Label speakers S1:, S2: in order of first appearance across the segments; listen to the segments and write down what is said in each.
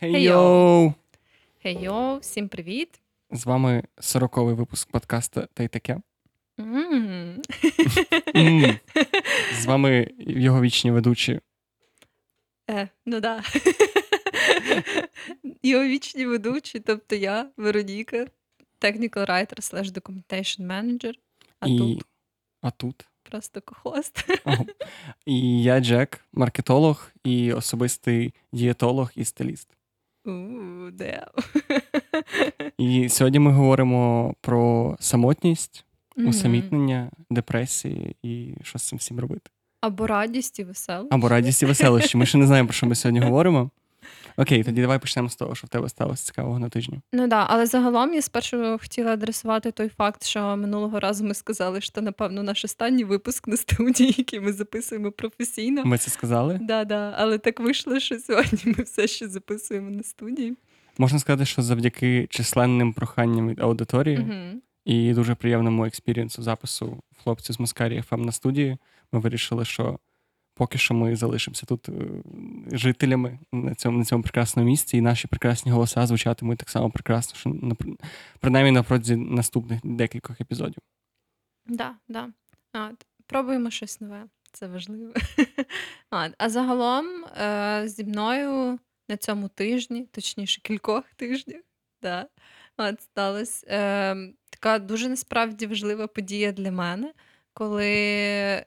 S1: Хей-йоу!
S2: Хей-йоу, всім привіт.
S1: З вами сороковий випуск подкасту та й таке. З вами його вічні ведучі.
S2: Е, ну да. Його вічні ведучі, тобто я, Вероніка, technical writer slash documentation manager, а
S1: і...
S2: тут
S1: А тут.
S2: просто кохост.
S1: І я Джек, маркетолог і особистий дієтолог і стиліст.
S2: Де.
S1: І сьогодні ми говоримо про самотність,
S2: Мгм.
S1: усамітнення, депресії і що з цим всім робити.
S2: Або радість і веселощі.
S1: Або радість і веселощі. Ми ще не знаємо, про що ми сьогодні говоримо. Окей, тоді давай почнемо з того, що в тебе сталося цікавого на тижні.
S2: Ну да, але загалом я спершу хотіла адресувати той факт, що минулого разу ми сказали, що напевно наш останній випуск на студії, який ми записуємо професійно.
S1: Ми це сказали.
S2: Да, да, але так вийшло, що сьогодні ми все ще записуємо на студії.
S1: Можна сказати, що завдяки численним проханням від аудиторії
S2: Угу.
S1: і дуже приємному experience у запису хлопців з Маскарі FM на студії, ми вирішили, що поки що ми залишимося тут е, жителями на цьому, на цьому прекрасному місці, і наші прекрасні голоса звучатимуть так само прекрасно, що на, принаймні на протязі наступних декількох епізодів.
S2: Да, да. От. Пробуємо щось нове, це важливо. От. А загалом е, зі мною на цьому тижні, точніше, кількох тижнях, да, от, сталася е, така дуже насправді важлива подія для мене, коли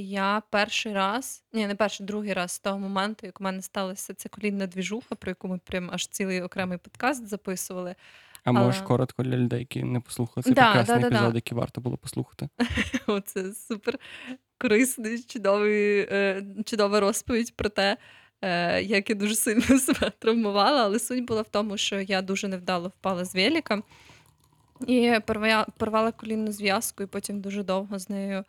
S2: я перший раз, ні, не перший, другий раз з того моменту, як у мене сталася ця колінна двіжуха, про яку ми прям аж цілий окремий подкаст записували.
S1: А можеш
S2: Але-
S1: коротко для людей, які не послухали цей
S2: Да,
S1: прекрасний
S2: да, да, да.
S1: епізод, який варто було послухати.
S2: Оце супер корисний, чудовий, е, чудова розповідь про те, е, як я дуже сильно себе травмувала. Але суть була в тому, що я дуже невдало впала з велика і порвала колінну зв'язку, і потім дуже довго з нею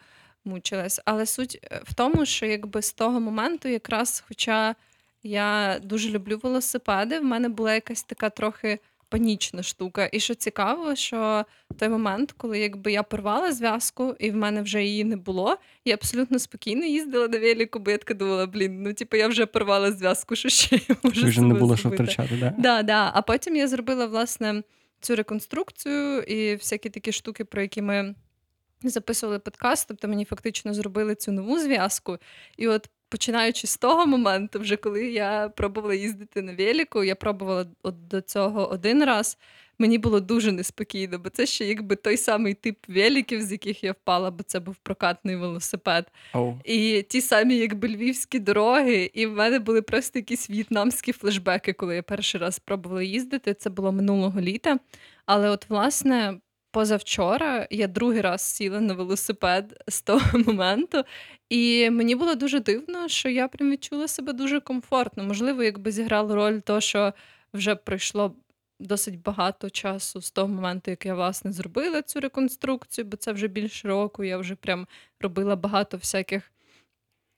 S2: мучилась. Але суть е, в тому, що якби з того моменту, якраз, хоча я дуже люблю велосипеди, в мене була якась така трохи панічна штука. І що цікаво, що в той момент, коли якби я порвала зв'язку, і в мене вже її не було, я абсолютно спокійно їздила на велику, бо я така думала, блін, ну типу я вже порвала зв'язку, що ще я можу
S1: вже не було що втрачати, да?
S2: Да, да. А потім я зробила власне цю реконструкцію і всякі такі штуки, про які ми записували подкаст. Тобто мені фактично зробили цю нову зв'язку. І от починаючи з того моменту, вже коли я пробувала їздити на велику, я пробувала от до цього один раз. Мені було дуже неспокійно, бо це ще якби той самий тип великів, з яких я впала, бо це був прокатний велосипед.
S1: Оу.
S2: І ті самі, якби львівські дороги, і в мене були просто якісь в'єтнамські флешбеки, коли я перший раз пробувала їздити. Це було минулого літа. Але, от, власне, позавчора я другий раз сіла на велосипед з того моменту, і мені було дуже дивно, що я прям відчула себе дуже комфортно. Можливо, якби зіграло роль то, що вже пройшло. Досить багато часу з того моменту, як я власне зробила цю реконструкцію, бо це вже більше року. Я вже прям робила багато всяких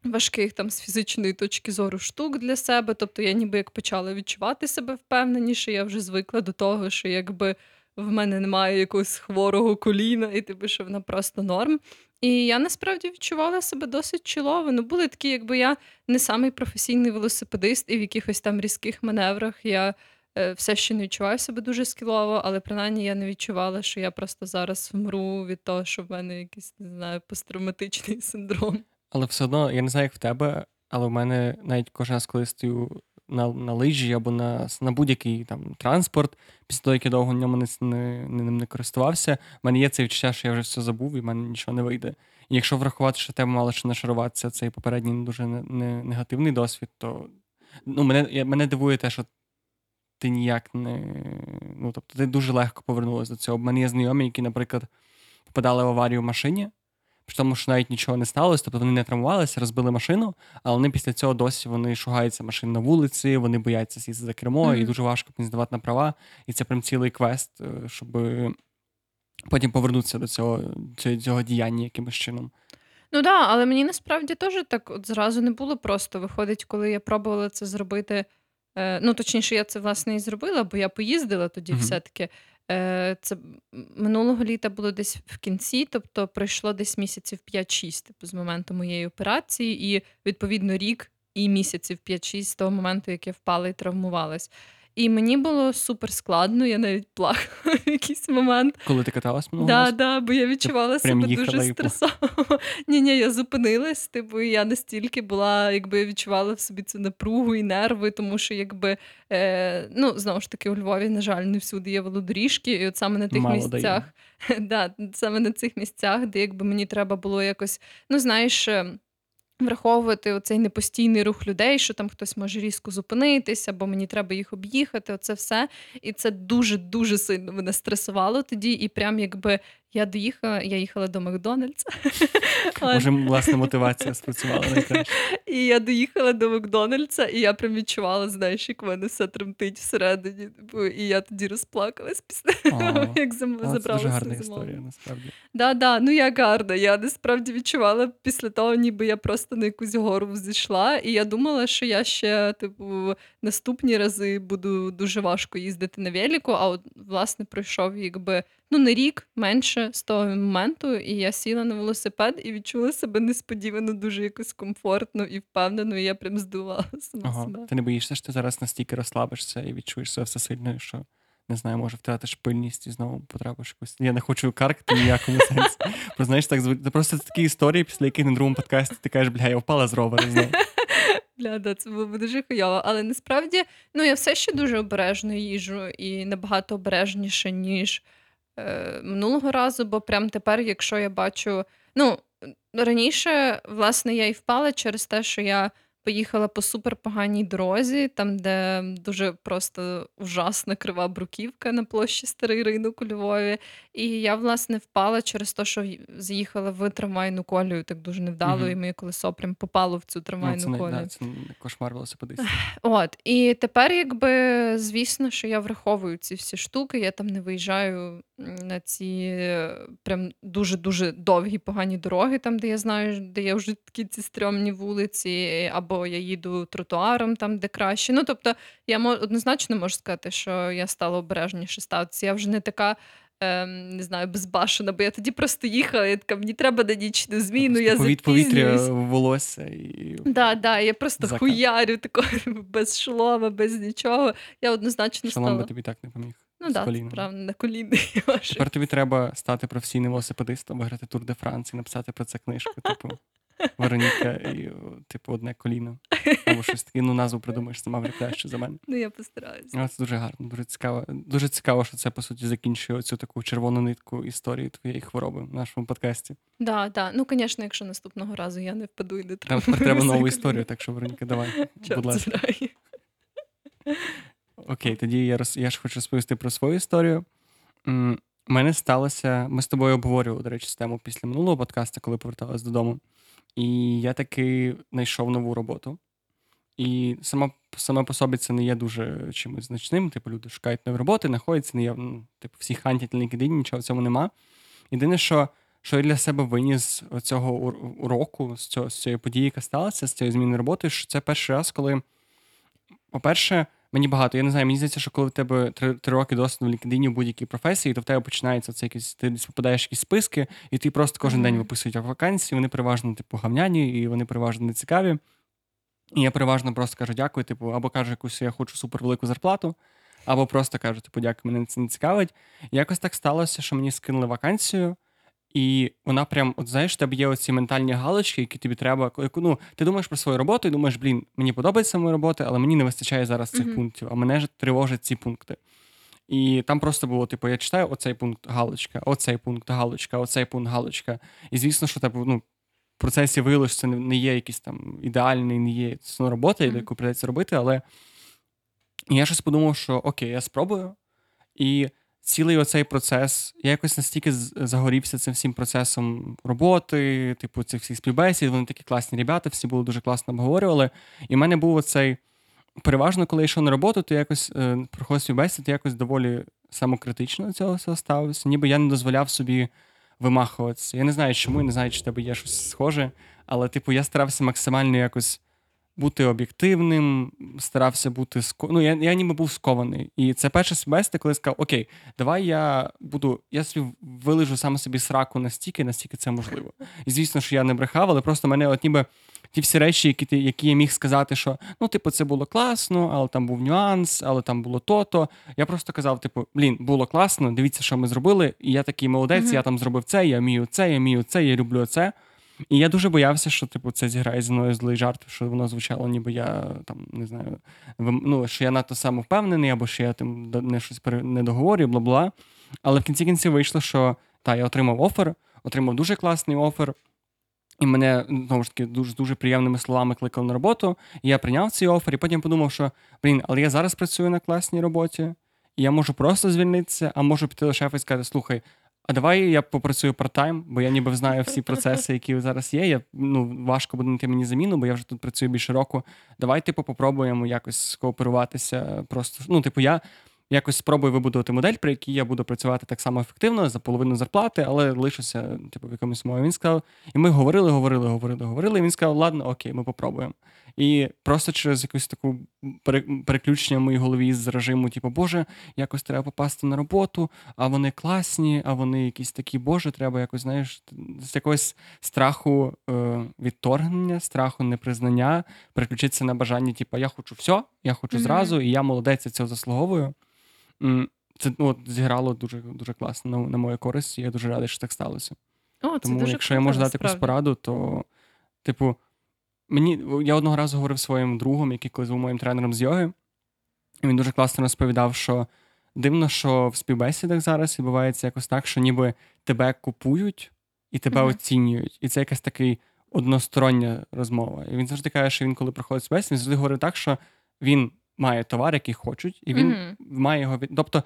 S2: важких там з фізичної точки зору штук для себе. Тобто я ніби як почала відчувати себе впевненіше, я вже звикла до того, що якби в мене немає якогось хворого коліна, і типу, що вона просто норм. І я насправді відчувала себе досить чолово. Ну, були такі, якби я не самий професійний велосипедист, і в якихось там різких маневрах я е, все ще не відчуваю себе дуже скілово, але принаймні я не відчувала, що я просто зараз вмру від того, що в мене якийсь не знаю, посттравматичний синдром.
S1: Але все одно, я не знаю, як в тебе, але в мене навіть кожен раз, коли стою на, на лижі або на, на будь-який там транспорт, після того, як я довго ньому не, не, ним не користувався, в мене є це відчуття, що я вже все забув і в мене нічого не вийде. І якщо врахувати, що в тебе мало що нашаруватися цей попередній дуже не, не, негативний досвід, то ну, мене, мене дивує те, що ти ніяк не. Ну, тобто ти дуже легко повернулася до цього. У мене є знайомі, які, наприклад, попадали в аварію в машині. При тому, що навіть нічого не сталося, тобто вони не травмувалися, розбили машину, але вони після цього досі вони шугаються машин на вулиці, вони бояться сісти за кермо,
S2: Мгм.
S1: і дуже важко здавати на права. І це прям цілий квест, е, щоб потім повернутися до цього, цього, цього діяння якимось чином.
S2: Ну так, да, але мені насправді теж так от зразу не було просто. Виходить, коли я пробувала це зробити. Е, ну, точніше, я це власне і зробила, бо я поїздила тоді
S1: Мгм.
S2: все-таки. Е, це минулого літа було десь в кінці, тобто пройшло десь місяців 5-6 типу, з моменту моєї операції, і відповідно рік і місяців 5-6 з того моменту, як я впала і травмувалась. І мені було супер складно, я навіть плакала в якийсь момент.
S1: Коли ти каталась минулого
S2: Да,
S1: разу?
S2: да, бо я відчувала
S1: прям
S2: себе дуже стресово. Ні, ні, я зупинилась. Типу, я настільки була, якби я відчувала в собі цю напругу і нерви, тому що якби е, ну знову ж таки у Львові, на жаль, не всюди є велодоріжки, і от саме на тих
S1: Мало
S2: місцях, да, саме на цих місцях, де якби мені треба було якось, ну знаєш. Враховувати оцей непостійний рух людей, що там хтось може різко зупинитися, або мені треба їх об'їхати. Оце все. І це дуже дуже сильно мене стресувало тоді. І прям якби я доїхала, я їхала до Макдональдса.
S1: Може, власна мотивація спрацювала найкраще.
S2: І я доїхала до Макдональдса, і я прям відчувала, знаєш, як в мене все тремтить всередині. Типу, І я тоді розплакалась після того, як
S1: Але Це дуже гарна історія, насправді.
S2: Да, да, ну я гарна. Я насправді відчувала після того, ніби я просто на якусь гору зійшла, і я думала, що я ще, типу, наступні рази буду дуже важко їздити на велику, а от власне пройшов якби ну не рік менше з того моменту, і я сіла на велосипед і відчула себе несподівано дуже якось комфортно і впевнено. І я прям здувала сама
S1: Ага.
S2: себе.
S1: Ти не боїшся, що ти зараз настільки розслабишся і відчуєш себе все сильно, що не знаю, може втратиш пильність і знову потрапиш в якусь. Я не хочу каркати ніякому сенсі. Просто знаєш, так просто такі історії, після яких на другому подкасті ти кажеш, бля, я впала з ровера.
S2: Бля, да, це було б дуже хуйово. Але насправді ну я все ще дуже обережно їжу і набагато обережніше, ніж е, минулого разу, бо прям тепер, якщо я бачу. Ну, раніше, власне, я і впала через те, що я поїхала по суперпоганій дорозі, там, де дуже просто ужасна крива бруківка на площі Старий ринок у Львові. І я, власне, впала через те, що заїхала в трамвайну колію так дуже невдало,
S1: Мгм.
S2: і моє колесо прям попало в цю
S1: Ну,
S2: трамвайну
S1: це, не,
S2: колію.
S1: да, це кошмар велосипедистів.
S2: От, і тепер, якби, звісно, що я враховую ці всі штуки, я там не виїжджаю на ці е, прям дуже-дуже довгі погані дороги, там, де я знаю, де є вже такі ці стрьомні вулиці, або я їду тротуаром, там, де краще. Ну, тобто, я однозначно можу сказати, що я стала обережніше ставитися. Я вже не така. ем, Не знаю, безбашена, бо я тоді просто їхала, я така, мені треба на нічну зміну, я
S1: Повіт, повітря волосся і
S2: Да, да, я просто
S1: Закат.
S2: хуярю такою без шолома, без нічого. Я однозначно
S1: шалом би тобі так не поміг.
S2: Ну так, да, правда, на коліни.
S1: Тепер тобі треба стати професійним велосипедистом, виграти Тур де Франції, написати про це книжку, типу Вероніка і, типу, одне коліно. Або щось таке, ну назву придумаєш сама вже краще за мене.
S2: Ну, я постараюся.
S1: Це дуже гарно, дуже цікаво. Дуже цікаво, що це по суті закінчує цю таку червону нитку історії твоєї хвороби в нашому подкасті.
S2: Да, да. Ну, звісно, якщо наступного разу я не впаду і не травмую
S1: тепер треба нову історію, так що Вероніка, давай, будь ласка. Окей, тоді я роз... я ж хочу розповісти про свою історію. У мене сталося. Ми з тобою обговорювали, до речі, з тему після минулого подкасту, коли поверталась додому. І я таки знайшов нову роботу. І сама, саме по собі це не є дуже чимось значним. Типу, люди шукають нові роботи, знаходяться, не є, ну, типу, всі хантять на LinkedIn, нічого в цьому нема. Єдине, що, що я для себе виніс цього уроку, з, цього, з цієї події, яка сталася, з цієї зміни роботи, що це перший раз, коли, по-перше, мені багато. Я не знаю, мені здається, що коли в тебе три, три роки досвіду в LinkedIn у будь-якій професії, то в тебе починається це якісь, ти десь попадаєш в якісь списки, і ти просто кожен
S2: Мгм.
S1: день виписують вакансії, вони переважно типу гавняні, і вони переважно нецікаві. І я переважно просто кажу дякую, типу, або кажу якусь я хочу супервелику зарплату, або просто кажу, типу, дякую, мене це не цікавить. І якось так сталося, що мені скинули вакансію, і вона прям, от знаєш, в тебе є оці ментальні галочки, які тобі треба. Ну, ти думаєш про свою роботу і думаєш, блін, мені подобається моя робота, але мені не вистачає зараз цих
S2: Мгм.
S1: пунктів, а мене ж тривожать ці пункти. І там просто було, типу, я читаю оцей пункт галочка, оцей пункт галочка, оцей пункт галочка. І звісно, що типу, ну, в процесі виявилося, що це не- є якийсь там ідеальний, не є це робота,
S2: Мгм.
S1: яку придеться робити, але я щось подумав, що окей, я спробую. І цілий оцей процес, я якось настільки загорівся цим всім процесом роботи, типу, цих всіх співбесід, вони такі класні ребята, всі були дуже класно обговорювали. І в мене був оцей. Переважно, коли я йшов на роботу, то якось е, проходив співбесід, якось доволі самокритично до цього всього ставився. Ніби я не дозволяв собі вимахуватися. Я не знаю, чому, я не знаю, чи в тебе є щось схоже, але, типу, я старався максимально якось бути об'єктивним, старався бути ско... Ну, я, я ніби був скований. І це перше співбесіда, коли я сказав: Окей, давай я буду, я собі вилежу сам собі сраку настільки, настільки це можливо. І звісно, що я не брехав, але просто мене от ніби ті всі речі, які ти, які я міг сказати, що ну, типу, це було класно, але там був нюанс, але там було то-то. Я просто казав: типу, блін, було класно, дивіться, що ми зробили. І я такий молодець, mm-hmm. я там зробив це, я вмію це, я вмію це, я люблю це. І я дуже боявся, що типу це зіграє зі мною злий жарт, що воно звучало, ніби я там не знаю, ну, що я надто самовпевнений, або що я там не щось не договорю, бла бла. Але в кінці кінці вийшло, що та, я отримав офер, отримав дуже класний офер. І мене знову ж таки дуже дуже приємними словами кликали на роботу. І я прийняв цей офер, і потім подумав, що блін, але я зараз працюю на класній роботі, і я можу просто звільнитися, а можу піти до шефа і сказати: слухай, а давай я попрацюю парт-тайм, бо я ніби знаю всі процеси, які зараз є. Я ну важко буде знайти мені заміну, бо я вже тут працюю більше року. Давай, типу, попробуємо якось скооперуватися. Просто ну, типу, я якось спробую вибудувати модель, при якій я буду працювати так само ефективно за половину зарплати, але лишуся, типу, в якомусь мові. Він сказав, і ми говорили, говорили, говорили, говорили. І він сказав, ладно, окей, ми попробуємо. І просто через якусь таку переключення в моїй голові з режиму, типу, Боже, якось треба попасти на роботу, а вони класні, а вони якісь такі, Боже, треба якось, знаєш, з якогось страху е, відторгнення, страху непризнання, переключитися на бажання, типу, я хочу все, я хочу mm-hmm. зразу, і я молодець, я цього заслуговую. Це ну, зіграло дуже дуже класно на, на мою користь, і я дуже радий, що так сталося.
S2: О, це
S1: Тому,
S2: дуже
S1: якщо я можу дати якусь пораду, то, типу, мені я одного разу говорив своїм другом, який колись був моїм тренером з йоги, і він дуже класно розповідав, що дивно, що в співбесідах зараз відбувається якось так, що ніби тебе купують і тебе mm-hmm. оцінюють. І це якась такий одностороння розмова. І він завжди каже, що він, коли проходить співбесід, він завжди говорить так, що він має товар, який хочуть, і він mm-hmm. має його від. Тобто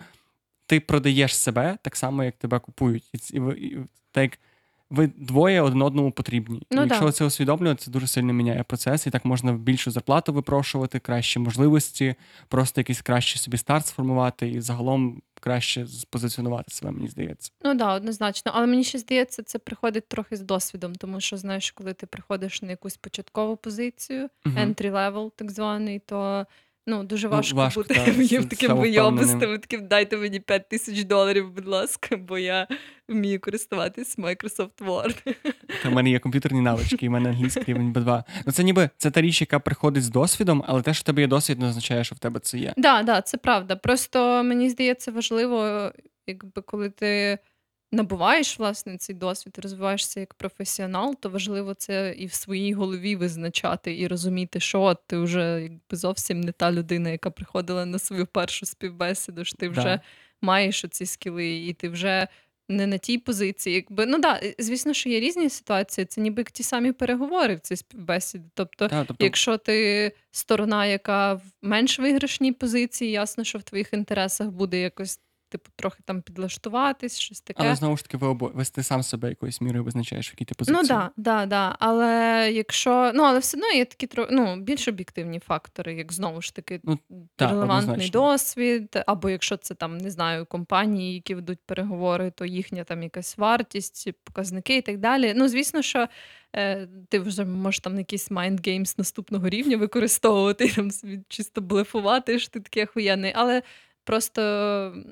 S1: ти продаєш себе так само, як тебе купують. І, і, і так ви двоє один одному потрібні. Ну, Якщо да. це усвідомлювати, це дуже сильно міняє процес, і так можна більшу зарплату випрошувати, кращі можливості, просто якийсь кращий собі старт сформувати і загалом краще спозиціонувати себе, мені здається.
S2: Ну так, да, однозначно. Але мені ще здається, це приходить трохи з досвідом, тому що знаєш, коли ти приходиш на якусь початкову позицію, uh-huh. entry level, так званий, то. Ну, дуже важко, ну, важко бути та, таким вийобистим, таким дайте мені 5 тисяч доларів, будь ласка, бо я вмію користуватись Microsoft Word.
S1: Та в мене є комп'ютерні навички, і в мене англійський рівень B2. Ну це ніби це та річ, яка приходить з досвідом, але те, що в тебе є досвід, не означає, що в тебе це є.
S2: Так, да, да, це правда. Просто мені здається важливо, якби коли ти набуваєш власне цей досвід, розвиваєшся як професіонал, то важливо це і в своїй голові визначати, і розуміти, що ти вже якби зовсім не та людина, яка приходила на свою першу співбесіду, що ти вже да. маєш оці скіли, і ти вже. Не на тій позиції, якби ну да, звісно, що є різні ситуації. Це ніби ті самі переговори в цій співбесіді. Тобто, да, тобто, якщо ти сторона, яка в менш виграшній позиції, ясно, що в твоїх інтересах буде якось типу, трохи там підлаштуватись, щось таке.
S1: Але знову ж таки, ви обо... ти сам себе якоюсь мірою визначаєш, в якій ти позиції.
S2: Ну так, да, да, Але якщо ну, але все одно є такі ну, більш об'єктивні фактори, як знову ж таки ну, та, релевантний однозначно. досвід, або якщо це там не знаю, компанії, які ведуть переговори, то їхня там якась вартість, показники і так далі. Ну, звісно, що. Е, ти вже можеш там якийсь mind games наступного рівня використовувати, там чисто блефувати, що ти такий охуєнний. Але Просто,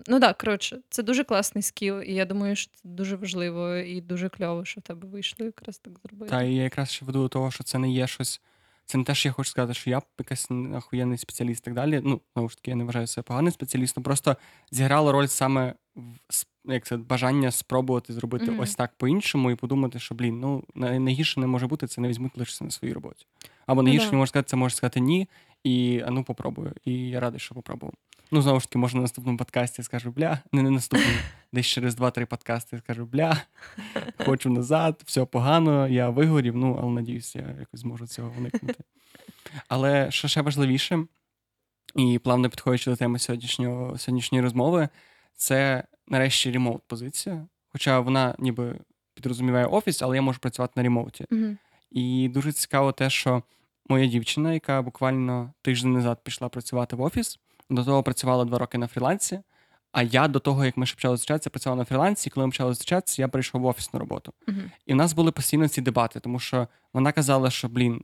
S2: ну так, коротше, це дуже класний скіл, і я думаю, що це дуже важливо і дуже кльово, що в тебе вийшло якраз так зробити.
S1: Так, і я якраз ще веду до того, що це не є щось. Це не те, що я хочу сказати, що я якийсь охуєнний спеціаліст і так далі. Ну, знову ж таки, я не вважаю себе поганим спеціалістом. Просто зіграло роль саме в як це бажання спробувати зробити mm-hmm. ось так по-іншому і подумати, що блін, ну найгірше не може бути, це не візьмуть лише на своїй роботі. Або найгірше не може сказати, це може сказати ні, і а ну попробую. І я радий, що попробував. Ну, знову ж таки, може, на наступному подкасті скажу бля, не на наступному, десь через 2-3 подкасти скажу бля, хочу назад, все погано, я вигорів, ну, але надіюсь, я якось зможу цього уникнути. Але що ще важливіше, і плавно підходячи до теми сьогоднішнього, сьогоднішньої розмови, це нарешті ремоут позиція. Хоча вона ніби підрозуміває офіс, але я можу працювати на ремоуті. Mm-hmm. І дуже цікаво те, що моя дівчина, яка буквально тиждень назад пішла працювати в офіс, до того працювала два роки на фрілансі. А я до того, як ми ще почали зустрічатися, працював на фрілансі, коли ми почали зустрічатися, я прийшов в офісну роботу. Uh-huh. І в нас були постійно ці дебати, тому що вона казала, що блін,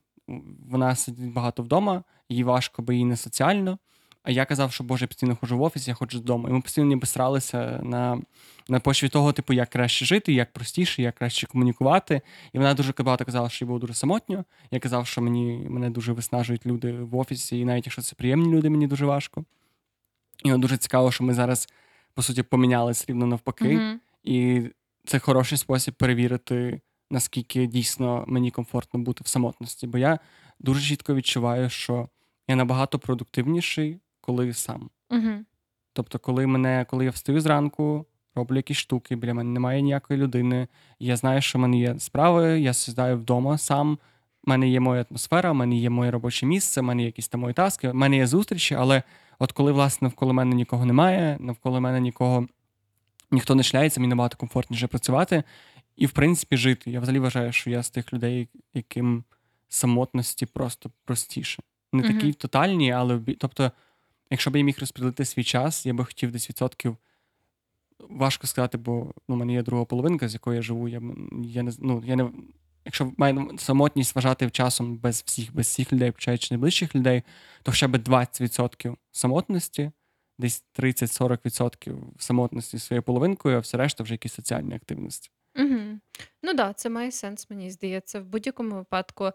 S1: вона сидить багато вдома, їй важко, бо їй не соціально. А я казав, що Боже, я постійно ходжу в офіс, я ходжу додому. І ми постійно ніби сралися на на почві того, типу, як краще жити, як простіше, як краще комунікувати. І вона дуже багато казала, що я був дуже самотньо. Я казав, що мені мене дуже виснажують люди в офісі, і навіть якщо це приємні люди, мені дуже важко. І дуже цікаво, що ми зараз, по суті, помінялись рівно навпаки. Mm-hmm. І це хороший спосіб перевірити, наскільки дійсно мені комфортно бути в самотності. Бо я дуже чітко відчуваю, що я набагато продуктивніший, коли сам.
S2: Угу.
S1: Тобто, коли мене, коли я встаю зранку, роблю якісь штуки, біля мене немає ніякої людини. Я знаю, що в мене є справи, я сідаю вдома сам. У мене є моя атмосфера, в мене є моє робоче місце, в мене є якісь там мої таски, в мене є зустрічі, але от коли, власне, навколо мене нікого немає, навколо мене нікого ніхто не шляється, мені набагато комфортніше працювати і, в принципі, жити. Я взагалі вважаю, що я з тих людей, яким самотності просто простіше. Не такі uh-huh. тотальні, але тобто, якщо б я міг розподілити свій час, я би хотів десь відсотків. Важко сказати, бо ну, у мене є друга половинка, з якою я живу. Я я не ну, я не якщо маю самотність вважати часом без всіх без всіх людей, починаючи найближчих людей, то хоча б 20% самотності, десь 30-40% самотності своєю половинкою, а все решта вже якісь соціальні активності.
S2: Угу. Ну да, це має сенс, мені здається. В будь-якому випадку.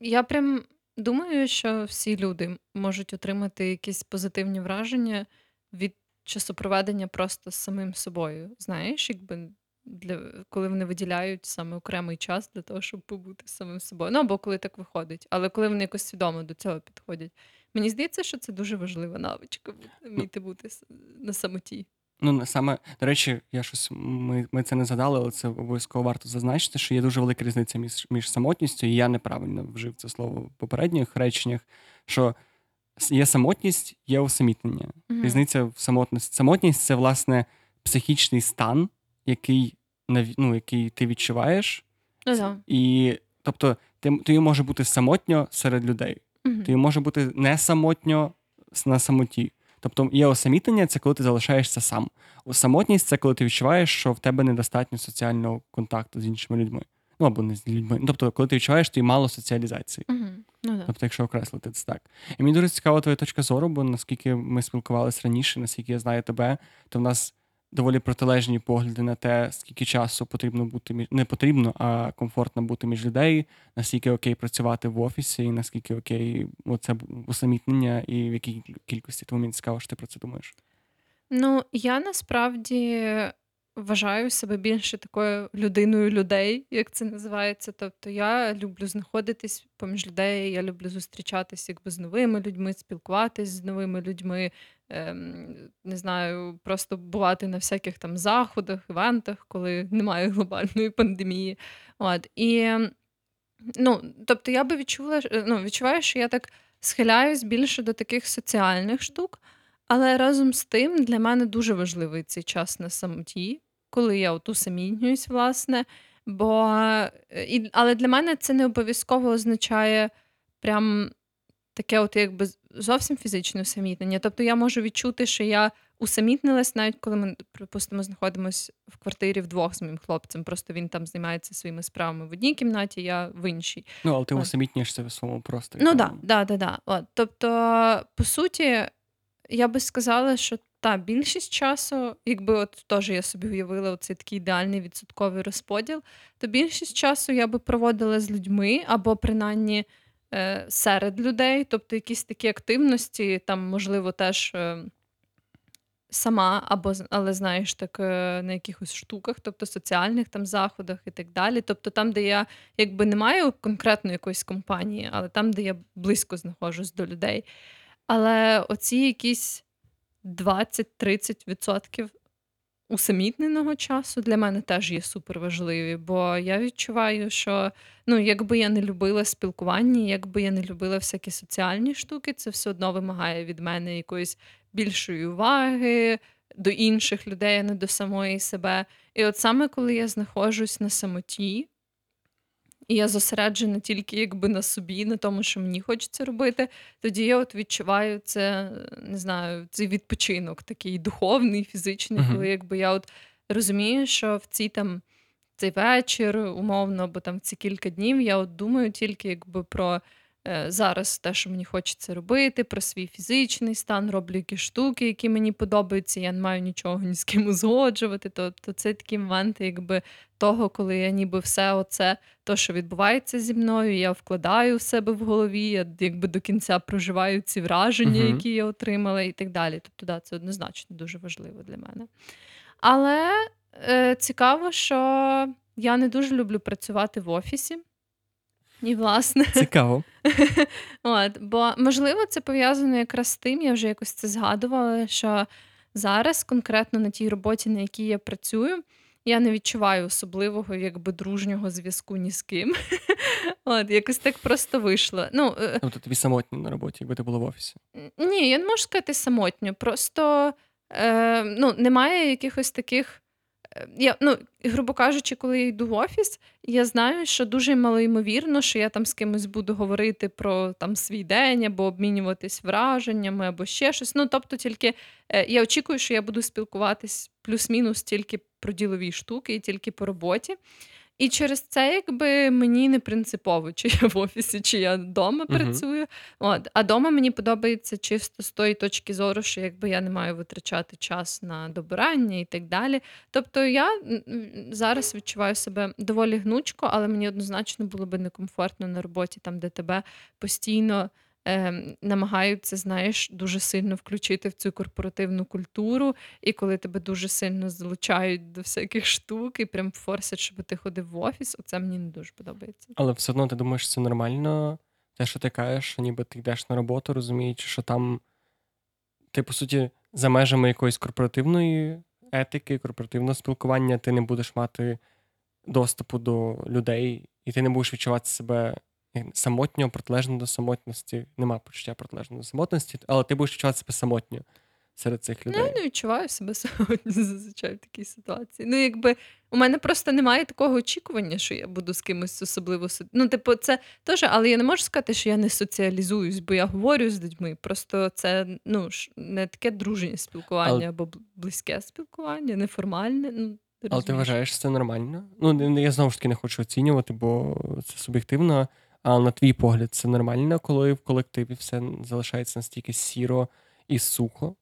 S2: Я прям думаю, що всі люди можуть отримати якісь позитивні враження від часопроведення просто з самим собою. Знаєш, якби для коли вони виділяють саме окремий час для того, щоб побути самим собою. Ну або коли так виходить, але коли вони якось свідомо до цього підходять. Мені здається, що це дуже важлива навичка вміти бути на самоті.
S1: Ну, саме, до речі, я щось ми ми це не згадали, але це обов'язково варто зазначити, що є дуже велика різниця між між самотністю, і я неправильно вжив це слово в попередніх реченнях. Що є самотність, є усамітнення. Mm-hmm. Різниця в самотності. Самотність це, власне, психічний стан, який ну, який ти відчуваєш.
S2: Mm-hmm.
S1: І тобто, ти, ти може бути самотньо серед людей, mm-hmm. ти може бути не самотньо на самоті. Тобто є осамітнення, це коли ти залишаєшся сам. Самотність це коли ти відчуваєш, що в тебе недостатньо соціального контакту з іншими людьми. Ну або не з людьми. Тобто, коли ти відчуваєш, що мало соціалізації.
S2: Uh-huh. Ну,
S1: тобто, якщо окреслити це так. І мені дуже цікава твоя точка зору, бо наскільки ми спілкувалися раніше, наскільки я знаю тебе, то в нас доволі протилежні погляди на те, скільки часу потрібно бути між не потрібно, а комфортно бути між людей, наскільки окей працювати в офісі, і наскільки окей оце усамітнення, і в якій кількості тому мені цікаво, що ти про це думаєш.
S2: Ну, я насправді вважаю себе більше такою людиною людей, як це називається. Тобто я люблю знаходитись поміж людей, я люблю зустрічатися якби з новими людьми, спілкуватись з новими людьми, ем, не знаю, просто бувати на всяких там заходах, івентах, коли немає глобальної пандемії. От. І ну, тобто я би відчула, ну, відчуваю, що я так схиляюсь більше до таких соціальних штук. Але разом з тим для мене дуже важливий цей час на самоті, коли я от усамітнююсь, власне. Бо, е, і, Але для мене це не обов'язково означає прям таке, от якби зовсім фізичне усамітнення. Тобто я можу відчути, що я усамітнилась, навіть коли ми, припустимо, знаходимося в квартирі вдвох з моїм хлопцем. Просто він там займається своїми справами в одній кімнаті, я в іншій.
S1: Ну, але ти усамітнюєшся в своєму просторі.
S2: Ну так, да, да, да, да. Тобто, по суті, я би сказала, що та більшість часу, якби от теж я собі уявила цей такий ідеальний відсотковий розподіл, то більшість часу я би проводила з людьми або принаймні е, серед людей, тобто якісь такі активності, там, можливо, теж е, сама, або але знаєш, так е, на якихось штуках, тобто соціальних там заходах і так далі. Тобто там, де я якби не маю конкретно якоїсь компанії, але там, де я близько знаходжусь до людей. Але оці якісь 20-30% усамітненого часу для мене теж є суперважливі, бо я відчуваю, що ну, якби я не любила спілкування, якби я не любила всякі соціальні штуки, це все одно вимагає від мене якоїсь більшої уваги до інших людей, а не до самої себе. І от саме коли я знаходжусь на самоті, і я зосереджена тільки якби на собі, на тому, що мені хочеться робити, тоді я от відчуваю це, не знаю, цей відпочинок такий духовний, фізичний, uh-huh. коли якби я от розумію, що в цій там цей вечір, умовно, або там в ці кілька днів я от думаю тільки якби про е, зараз те, що мені хочеться робити, про свій фізичний стан, роблю якісь штуки, які мені подобаються. Я не маю нічого ні з ким узгоджувати. Тобто, це такі моменти, якби того, коли я ніби все оце, то, що відбувається зі мною, я вкладаю в себе в голові, я якби до кінця проживаю ці враження,
S1: Мгм.
S2: які я отримала, і так далі. Тобто, да, це однозначно дуже важливо для мене. Але е, цікаво, що я не дуже люблю працювати в офісі. І, власне,
S1: Цікаво.
S2: От, бо можливо це пов'язано якраз з тим, я вже якось це згадувала, що зараз, конкретно на тій роботі, на якій я працюю, я не відчуваю особливого якби дружнього зв'язку ні з ким. От, якось так просто вийшло. Ну,
S1: Тобто тобі самотньо на роботі, якби ти була в офісі.
S2: ні, я не можу сказати самотньо. Просто е, ну, немає якихось таких. Я, ну, грубо кажучи, коли я йду в офіс, я знаю, що дуже малоймовірно, що я там з кимось буду говорити про там свій день або обмінюватись враженнями, або ще щось. Ну, тобто, тільки е, я очікую, що я буду спілкуватись плюс-мінус тільки про ділові штуки і тільки по роботі. І через це, якби мені не принципово, чи я в офісі, чи я вдома
S1: Мгм.
S2: працюю. От. А вдома мені подобається чисто з тої точки зору, що якби я не маю витрачати час на добирання і так далі. Тобто я м, м, зараз відчуваю себе доволі гнучко, але мені однозначно було би некомфортно на роботі, там, де тебе постійно. Ем, Намагаються, знаєш, дуже сильно включити в цю корпоративну культуру, і коли тебе дуже сильно залучають до всяких штук і прям форсять, щоб ти ходив в офіс, оце мені не дуже подобається.
S1: Але все одно ти думаєш, це нормально, те, що ти кажеш, ніби ти йдеш на роботу, розуміючи, що там ти, по суті, за межами якоїсь корпоративної етики, корпоративного спілкування, ти не будеш мати доступу до людей, і ти не будеш відчувати себе самотньо, протилежно до самотності. Нема почуття протилежно до самотності, але ти будеш відчувати себе самотньо серед цих
S2: Ну,
S1: людей.
S2: я не відчуваю себе сьогодні зазвичай в такій ситуації. Ну, якби у мене просто немає такого очікування, що я буду з кимось особливо со- Ну, типу, це теж, але я не можу сказати, що я не соціалізуюсь, бо я говорю з людьми. Просто це ну, не таке дружнє спілкування
S1: Але-
S2: або бл- близьке спілкування, неформальне. Ну, ти
S1: Але ти вважаєш це нормально? Ну, я знову ж таки не хочу оцінювати, бо це суб'єктивно. Але на твій погляд, це нормально, коли в колективі все залишається настільки сіро і сухо.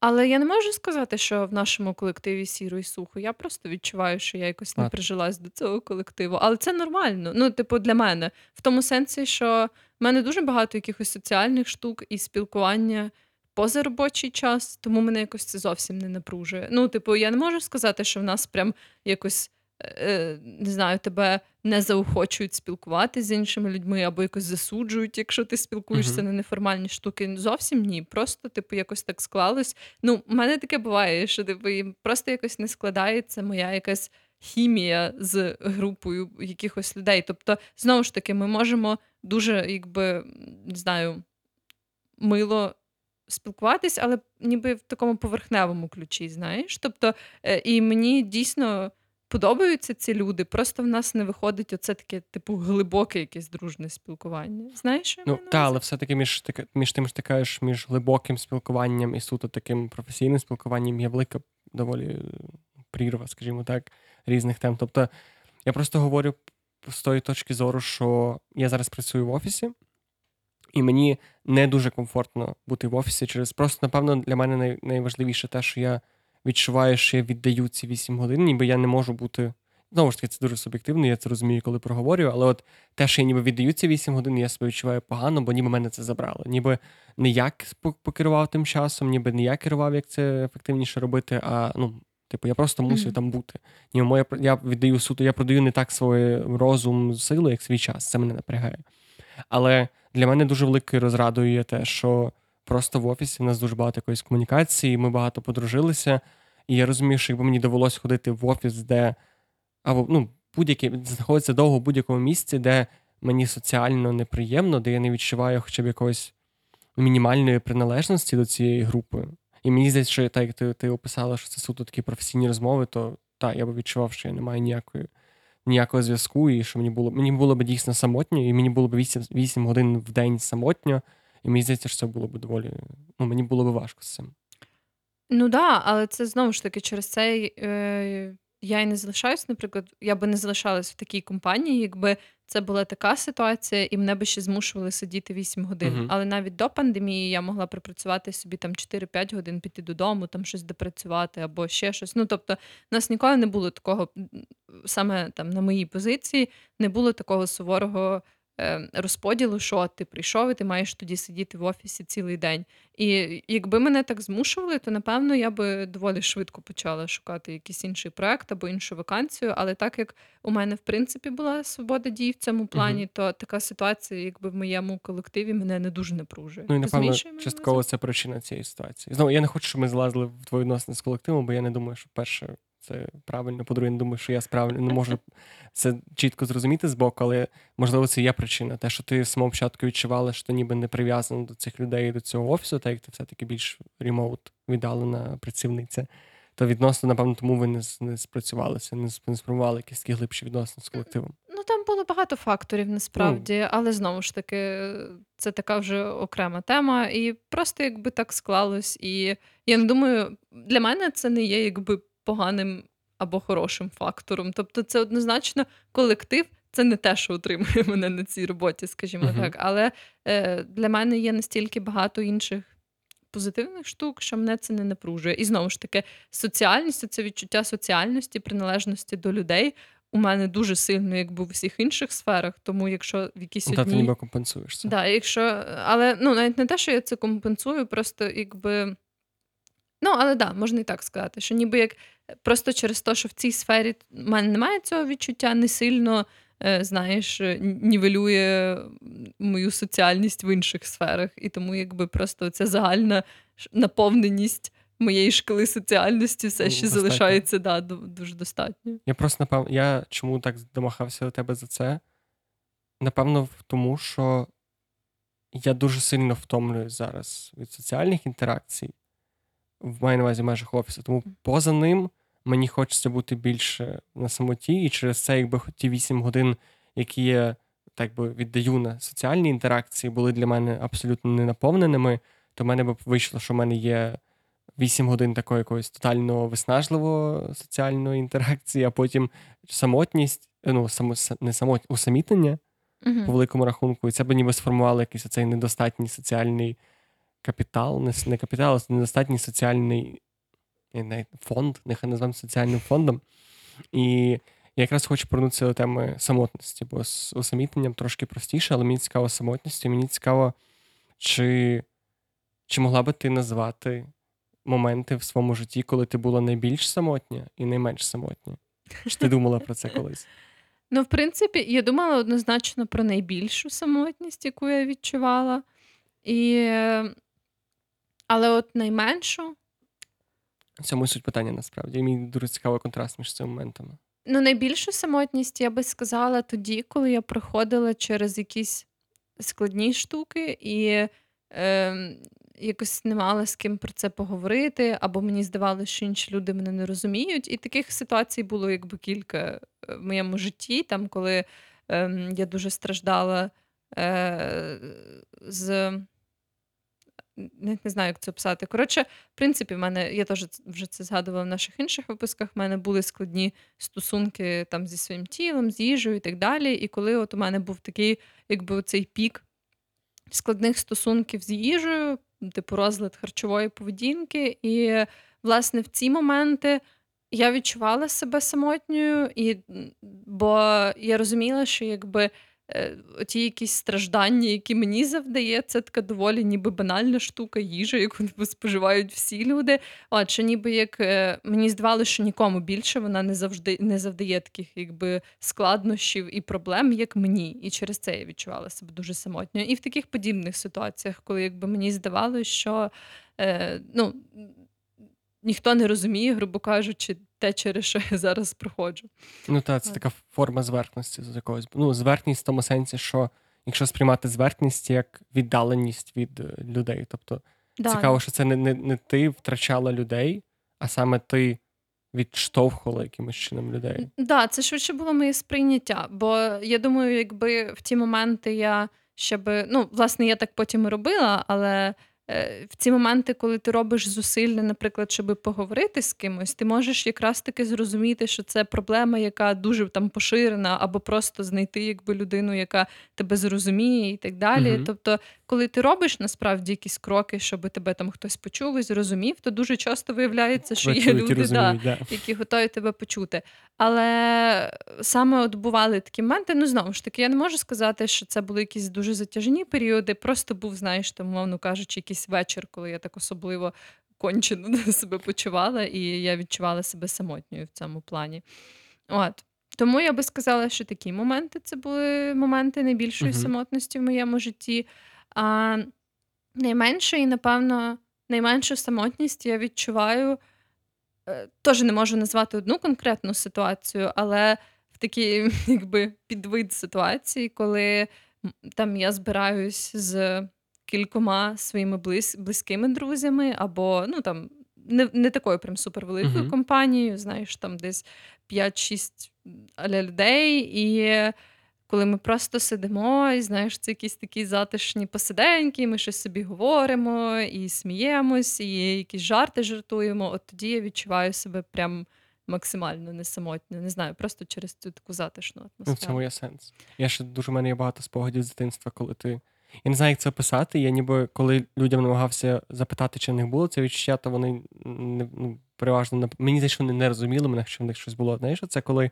S2: Але я не можу сказати, що в нашому колективі сіро і сухо. Я просто відчуваю, що я якось не
S1: А.
S2: прижилась до цього колективу. Але це нормально. Ну, типу, для мене. В тому сенсі, що в мене дуже багато якихось соціальних штук і спілкування поза робочий час, тому мене якось це зовсім не напружує. Ну, типу, я не можу сказати, що в нас прям якось. Е, Не знаю, тебе не заохочують спілкуватися з іншими людьми або якось засуджують, якщо ти спілкуєшся
S1: Мгм.
S2: на неформальні штуки. Зовсім ні. Просто, типу, якось так склалось. Ну, в мене таке буває, що типу, просто якось не складається моя якась хімія з групою якихось людей. Тобто, знову ж таки, ми можемо дуже, якби, не знаю, мило спілкуватись, але ніби в такому поверхневому ключі, знаєш. Тобто, е, і мені дійсно. Подобаються ці люди, просто в нас не виходить оце таке, типу, глибоке якесь дружне спілкування. Знаєш, що
S1: Ну,
S2: маю на
S1: та, але все-таки між, таки- між тим, що ти кажеш, між глибоким спілкуванням і суто таким професійним спілкуванням є велика доволі е, прірва, скажімо так, різних тем. Тобто, я просто говорю з тої точки зору, що я зараз працюю в офісі, і мені не дуже комфортно бути в офісі через просто, напевно, для мене най, найважливіше те, що я відчуваю, що я віддаю ці 8 годин, ніби я не можу бути. Знову ж таки, це дуже суб'єктивно, я це розумію, коли проговорюю, але от те, що я ніби віддаю ці 8 годин, я себе відчуваю погано, бо ніби мене це забрало. Ніби не я покерував тим часом, ніби не я керував, як це ефективніше робити, а ну, типу, я просто мусив
S2: Мгм.
S1: там бути. Ніби моя, я віддаю суто, я продаю не так свій розум, силу, як свій час. Це мене напрягає. Але для мене дуже великою розрадою є те, що просто в офісі в нас дуже багато якоїсь комунікації, ми багато подружилися. І я розумію, що якби мені довелося ходити в офіс, де або ну, будь-який знаходиться довго в будь-якому місці, де мені соціально неприємно, де я не відчуваю хоча б якоїсь мінімальної приналежності до цієї групи. І мені здається, що так як ти, ти описала, що це суто такі професійні розмови, то так, я би відчував, що я не маю ніякої, ніякого зв'язку, і що мені було мені було б дійсно самотньо, і мені було б 8, 8 годин в день самотньо, і мені здається, що це було б доволі. Ну, мені було б важко з цим.
S2: Ну да, але це знову ж таки через це е, я і не залишаюсь, наприклад, я би не залишалась в такій компанії, якби це була така ситуація, і мене би ще змушували сидіти 8 годин.
S1: Мгм.
S2: Але навіть до пандемії я могла пропрацювати собі там 4-5 годин, піти додому, там щось допрацювати або ще щось. Ну тобто, у нас ніколи не було такого, м, саме там на моїй позиції, не було такого суворого е, розподілу, що ти прийшов і ти маєш тоді сидіти в офісі цілий день. І якби мене так змушували, то напевно я би доволі швидко почала шукати якийсь інший проект або іншу вакансію. Але так як у мене в принципі була свобода дій в цьому плані, то така ситуація, якби в моєму колективі мене не дуже напружує.
S1: Ну і напевно, частково це причина цієї ситуації. Знову я не хочу, щоб ми злазили в твої відносини з колективом, бо я не думаю, що перше це правильно. По-друге, не думаю, що я справді не можу це чітко зрозуміти з боку, але можливо це є причина. Те, що ти з самого початку відчувала, що ти ніби не прив'язана до цих людей, до цього офісу, так як ти все-таки більш ремоут віддалена працівниця. То відносно, напевно, тому ви не, не спрацювалися, не, спробували якісь такі глибші відносини з колективом.
S2: Ну там було багато факторів насправді, але знову ж таки, це така вже окрема тема, і просто якби так склалось. І я не думаю, для мене це не є якби поганим або хорошим фактором. Тобто, це однозначно колектив. Це не те, що утримує мене на цій роботі, скажімо
S1: Мгм.
S2: так. Але е, для мене є настільки багато інших позитивних штук, що мене це не напружує. І знову ж таки, соціальність, це відчуття соціальності, приналежності до людей у мене дуже сильно, якби в усіх інших сферах. Тому якщо в якійсь
S1: Ну, та ти ніби компенсуєш це.
S2: Да, якщо... Але ну, навіть не те, що я це компенсую, просто якби. Ну, але да, можна і так сказати, що ніби як просто через те, що в цій сфері в мене немає цього відчуття, не сильно, е, знаєш, е, нівелює мою соціальність в інших сферах. І тому якби просто ця загальна наповненість моєї шкали соціальності все
S1: Ну,
S2: ще
S1: достатньо.
S2: залишається да, дуже достатньо.
S1: Я просто напевно, я чому так домахався до тебе за це? Напевно, тому, що я дуже сильно втомлююсь зараз від соціальних інтеракцій, маю на увазі в межах офісу. Тому поза ним мені хочеться бути більше на самоті, і через це, якби ті 8 годин, які я так би віддаю на соціальні інтеракції, були для мене абсолютно ненаповненими, то в мене б вийшло, що в мене є 8 годин такої якоїсь тотально виснажливої соціальної інтеракції, а потім самотність, ну, само, не самотність, усамітнення по
S2: Угу.
S1: великому рахунку, і це б ніби сформувало якийсь оцей недостатній соціальний капітал, не, капітал, а недостатній соціальний фонд, нехай назвемо соціальним фондом. І я якраз хочу повернутися до теми самотності, бо з усамітненням трошки простіше, але мені цікаво самотністю. Мені цікаво, чи, чи могла би ти назвати моменти в своєму житті, коли ти була найбільш самотня і найменш самотня? Чи ти думала про це колись?
S2: Ну, в принципі, я думала однозначно про найбільшу самотність, яку я відчувала. І... Але от найменшу,
S1: цьому суть питання насправді. І мені дуже цікавий контраст між цими моментами.
S2: ну, найбільшу самотність я би сказала тоді, коли я проходила через якісь складні штуки і е, якось не мала з ким про це поговорити, або мені здавалося, що інші люди мене не розуміють. І таких ситуацій було якби кілька е, в моєму житті, там, коли е, я дуже страждала е, з. Не, не знаю, як це описати. Коротше, в принципі, в мене, я теж вже це згадувала в наших інших випусках. В мене були складні стосунки там зі своїм тілом, з їжею і так далі. І коли от у мене був такий, якби цей пік складних стосунків з їжею, типу розлад харчової поведінки. І, власне, в ці моменти я відчувала себе самотньою, і, бо я розуміла, що якби е, ті якісь страждання, які мені завдає, це така доволі ніби банальна штука, їжа, яку споживають всі люди. От, що ніби як е, мені здавалося, що нікому більше вона не завжди не завдає таких якби складнощів і проблем, як мені. І через це я відчувала себе дуже самотньо. І в таких подібних ситуаціях, коли якби мені здавалося, що е, ну, ніхто не розуміє, грубо кажучи, те, через що я зараз проходжу.
S1: Ну, так, це така форма зверхності з якогось. Ну, зверхність в тому сенсі, що якщо сприймати зверхність як віддаленість від е, людей. Тобто
S2: Да.
S1: цікаво, що це не, не, не ти втрачала людей, а саме ти відштовхувала якимось чином людей.
S2: Так, да, це швидше було моє сприйняття. Бо я думаю, якби в ті моменти я ще би. Ну, власне, я так потім і робила, але в ці моменти, коли ти робиш зусилля, наприклад, щоб поговорити з кимось, ти можеш якраз таки зрозуміти, що це проблема, яка дуже там поширена, або просто знайти якби людину, яка тебе зрозуміє, і так далі. Угу. Тобто, коли ти робиш насправді якісь кроки, щоб тебе там хтось почув і зрозумів, то дуже часто виявляється, що є люди, розуміють, да, да. які готові тебе почути. Але саме от бували такі моменти, ну знову ж таки, я не можу сказати, що це були якісь дуже затяжні періоди. Просто був, знаєш, там, мовно кажучи, якийсь вечір, коли я так особливо кончено себе почувала, і я відчувала себе самотньою в цьому плані. От. Тому я би сказала, що такі моменти це були моменти найбільшої угу. самотності в моєму житті. А найменшої, напевно, найменшу самотність я відчуваю. Е, теж не можу назвати одну конкретну ситуацію, але в такий якби підвид ситуації, коли там я збираюсь з кількома своїми близ, близькими друзями, або ну там не не такою прям супервеликою uh-huh. компанією, знаєш, там десь 5-6 людей. І коли ми просто сидимо, і знаєш, це якісь такі затишні посиденьки, ми щось собі говоримо і сміємось, і якісь жарти жартуємо. От тоді я відчуваю себе прям максимально не самотньо. Не знаю, просто через цю таку затишну атмосферу.
S1: Ну, в цьому є сенс. Я ще дуже в мене є багато спогадів з дитинства, коли ти. Я не знаю, як це описати. Я ніби коли людям намагався запитати, чи в них було це відчуття, то вони не ну, переважно мені здається, що вони не розуміли мене, що в них щось було. Знаєш, це коли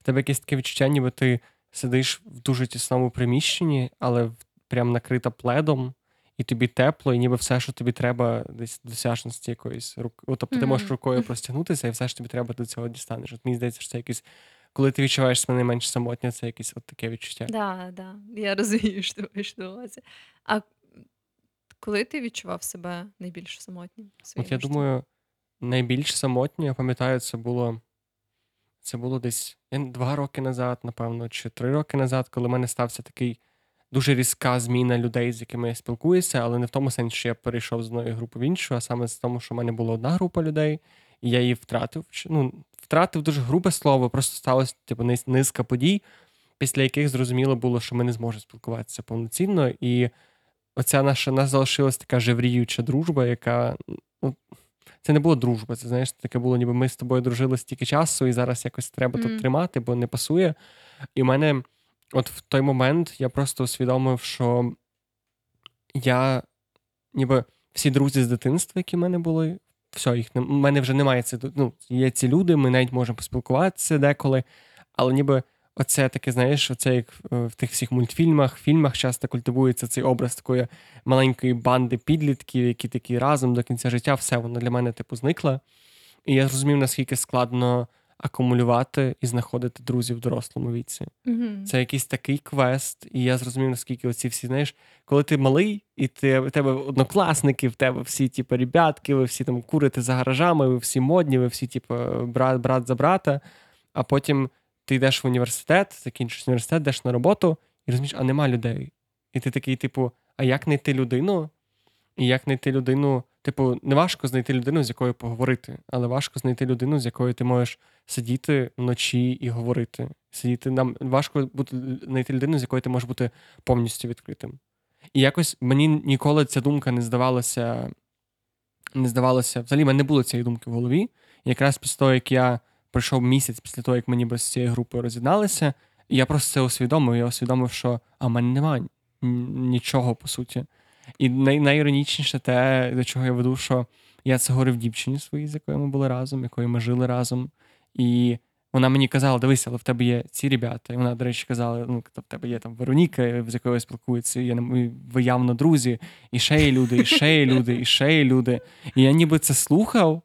S1: в тебе якесь таке відчуття, ніби ти сидиш в дуже тісному приміщенні, але прям накрита пледом, і тобі тепло, і ніби все, що тобі треба, десь досяжності якоїсь рук. Тобто mm-hmm. ти можеш рукою простягнутися, і все, що тобі треба до цього дістанеш. От Мені здається, що це якийсь. Коли ти відчуваєш себе найменш самотньо, це якесь от таке відчуття.
S2: Так, да, да. Я розумію, що ти маєш на увазі. А коли ти відчував себе найбільш самотнім?
S1: От я думаю, найбільш самотньо, я пам'ятаю, це було це було десь два роки назад, напевно, чи три роки назад, коли в мене стався такий дуже різка зміна людей, з якими я спілкуюся, але не в тому сенсі, що я перейшов з одної групи в іншу, а саме з тому, що в мене була одна група людей, і я її втратив. Ну, Втратив дуже грубе слово, просто сталося типу, низка подій, після яких зрозуміло було, що ми не зможемо спілкуватися повноцінно. І оця наша нас залишилась така жевріюча дружба, яка. ну, Це не було дружба, це знаєш, таке було, ніби ми з тобою дружили стільки часу, і зараз якось треба mm. тут тримати, бо не пасує. І в мене от в той момент я просто усвідомив, що я, ніби всі друзі з дитинства, які в мене були, все, їх в мене вже немає це. Ну, є ці люди, ми навіть можемо поспілкуватися деколи, але ніби. Оце таке, знаєш, оце як в тих всіх мультфільмах, фільмах часто культивується цей образ такої маленької банди підлітків, які такі разом до кінця життя, все воно для мене типу зникло. І я зрозумів, наскільки складно акумулювати і знаходити друзів в дорослому віці. Mm-hmm. Це якийсь такий квест, і я зрозумів, наскільки оці всі, знаєш, коли ти малий, і ти в тебе однокласники, в тебе всі, типу, ребятки, ви всі там курите за гаражами, ви всі модні, ви всі, типу, брат, брат за брата, а потім ти йдеш в університет, закінчиш університет, йдеш на роботу і розумієш, а нема людей. І ти такий, типу, а як знайти людину? І як знайти людину, типу, не важко знайти людину, з якою поговорити, але важко знайти людину, з якою ти можеш сидіти вночі і говорити. Сидіти нам важко бути знайти людину, з якою ти можеш бути повністю відкритим. І якось мені ніколи ця думка не здавалася. Не здавалося, взагалі, в мене не було цієї думки в голові. І якраз після того, як я пройшов місяць після того, як мені без цієї групи роз'єдналися, і я просто це усвідомив. Я усвідомив, що а в мене немає нічого по суті. І най- найіронічніше те, до чого я веду, що я це говорив дівчині своїй, з якою ми були разом, якою ми жили разом. І вона мені казала: дивися, але в тебе є ці ребята. І вона, до речі, казала: ну, в тебе є там Вероніка, з якою спілкуються, і ви явно друзі, і ще є люди, і ще є люди, і ще є люди. І я ніби це слухав,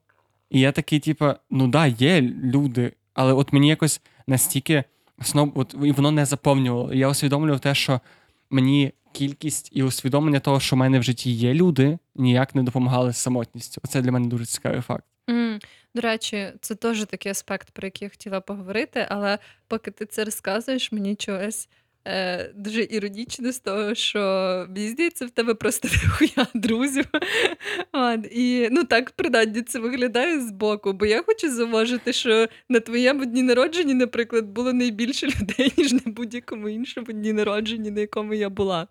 S1: і я такий, типу, ну да, є люди, але от мені якось настільки сноб, от, і воно не заповнювало. Я усвідомлював те, що мені кількість і усвідомлення того, що в мене в житті є люди, ніяк не допомагали з самотністю. Оце для мене дуже цікавий факт.
S2: Mm. До речі, це теж такий аспект, про який я хотіла поговорити, але поки ти це розказуєш, мені чогось е, дуже іронічно з того, що мені здається, в тебе просто хуя друзів. І ну так принаймні це виглядає збоку. Бо я хочу зауважити, що на твоєму дні народженні, наприклад, було найбільше людей, ніж на будь-якому іншому дні народженні, на якому я була.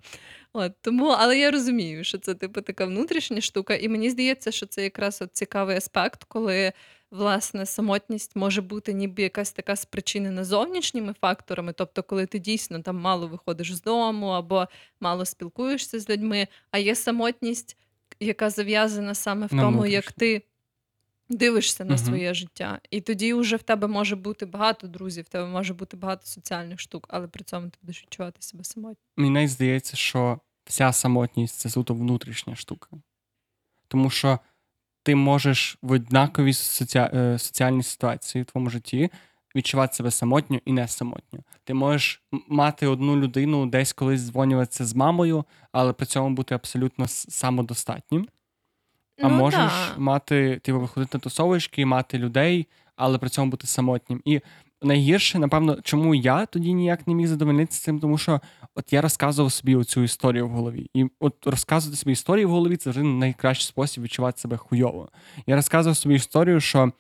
S2: От тому, але я розумію, що це типу така внутрішня штука, і мені здається, що це якраз от цікавий аспект, коли власне самотність може бути ніби якась така спричинена зовнішніми факторами, тобто, коли ти дійсно там мало виходиш з дому або мало спілкуєшся з людьми, а є самотність, яка зав'язана саме в
S1: На
S2: тому, як ти дивишся на
S1: Мгм.
S2: своє життя. І тоді вже в тебе може бути багато друзів, в тебе може бути багато соціальних штук, але при цьому ти будеш відчувати себе самотньо.
S1: Мені здається, що вся самотність це суто внутрішня штука. Тому що ти можеш в однаковій соці... е, соціальній ситуації в твоєму житті відчувати себе самотньо і не самотньо. Ти можеш мати одну людину, десь колись дзвонюватися з мамою, але при цьому бути абсолютно самодостатнім. А
S2: Ну
S1: можеш
S2: да.
S1: мати, типу, виходити на тусовочки, мати людей, але при цьому бути самотнім. І найгірше, напевно, чому я тоді ніяк не міг задовольнитися цим, тому що от я розказував собі оцю історію в голові. І от розказувати собі історію в голові це вже найкращий спосіб відчувати себе хуйово. Я розказував собі історію, що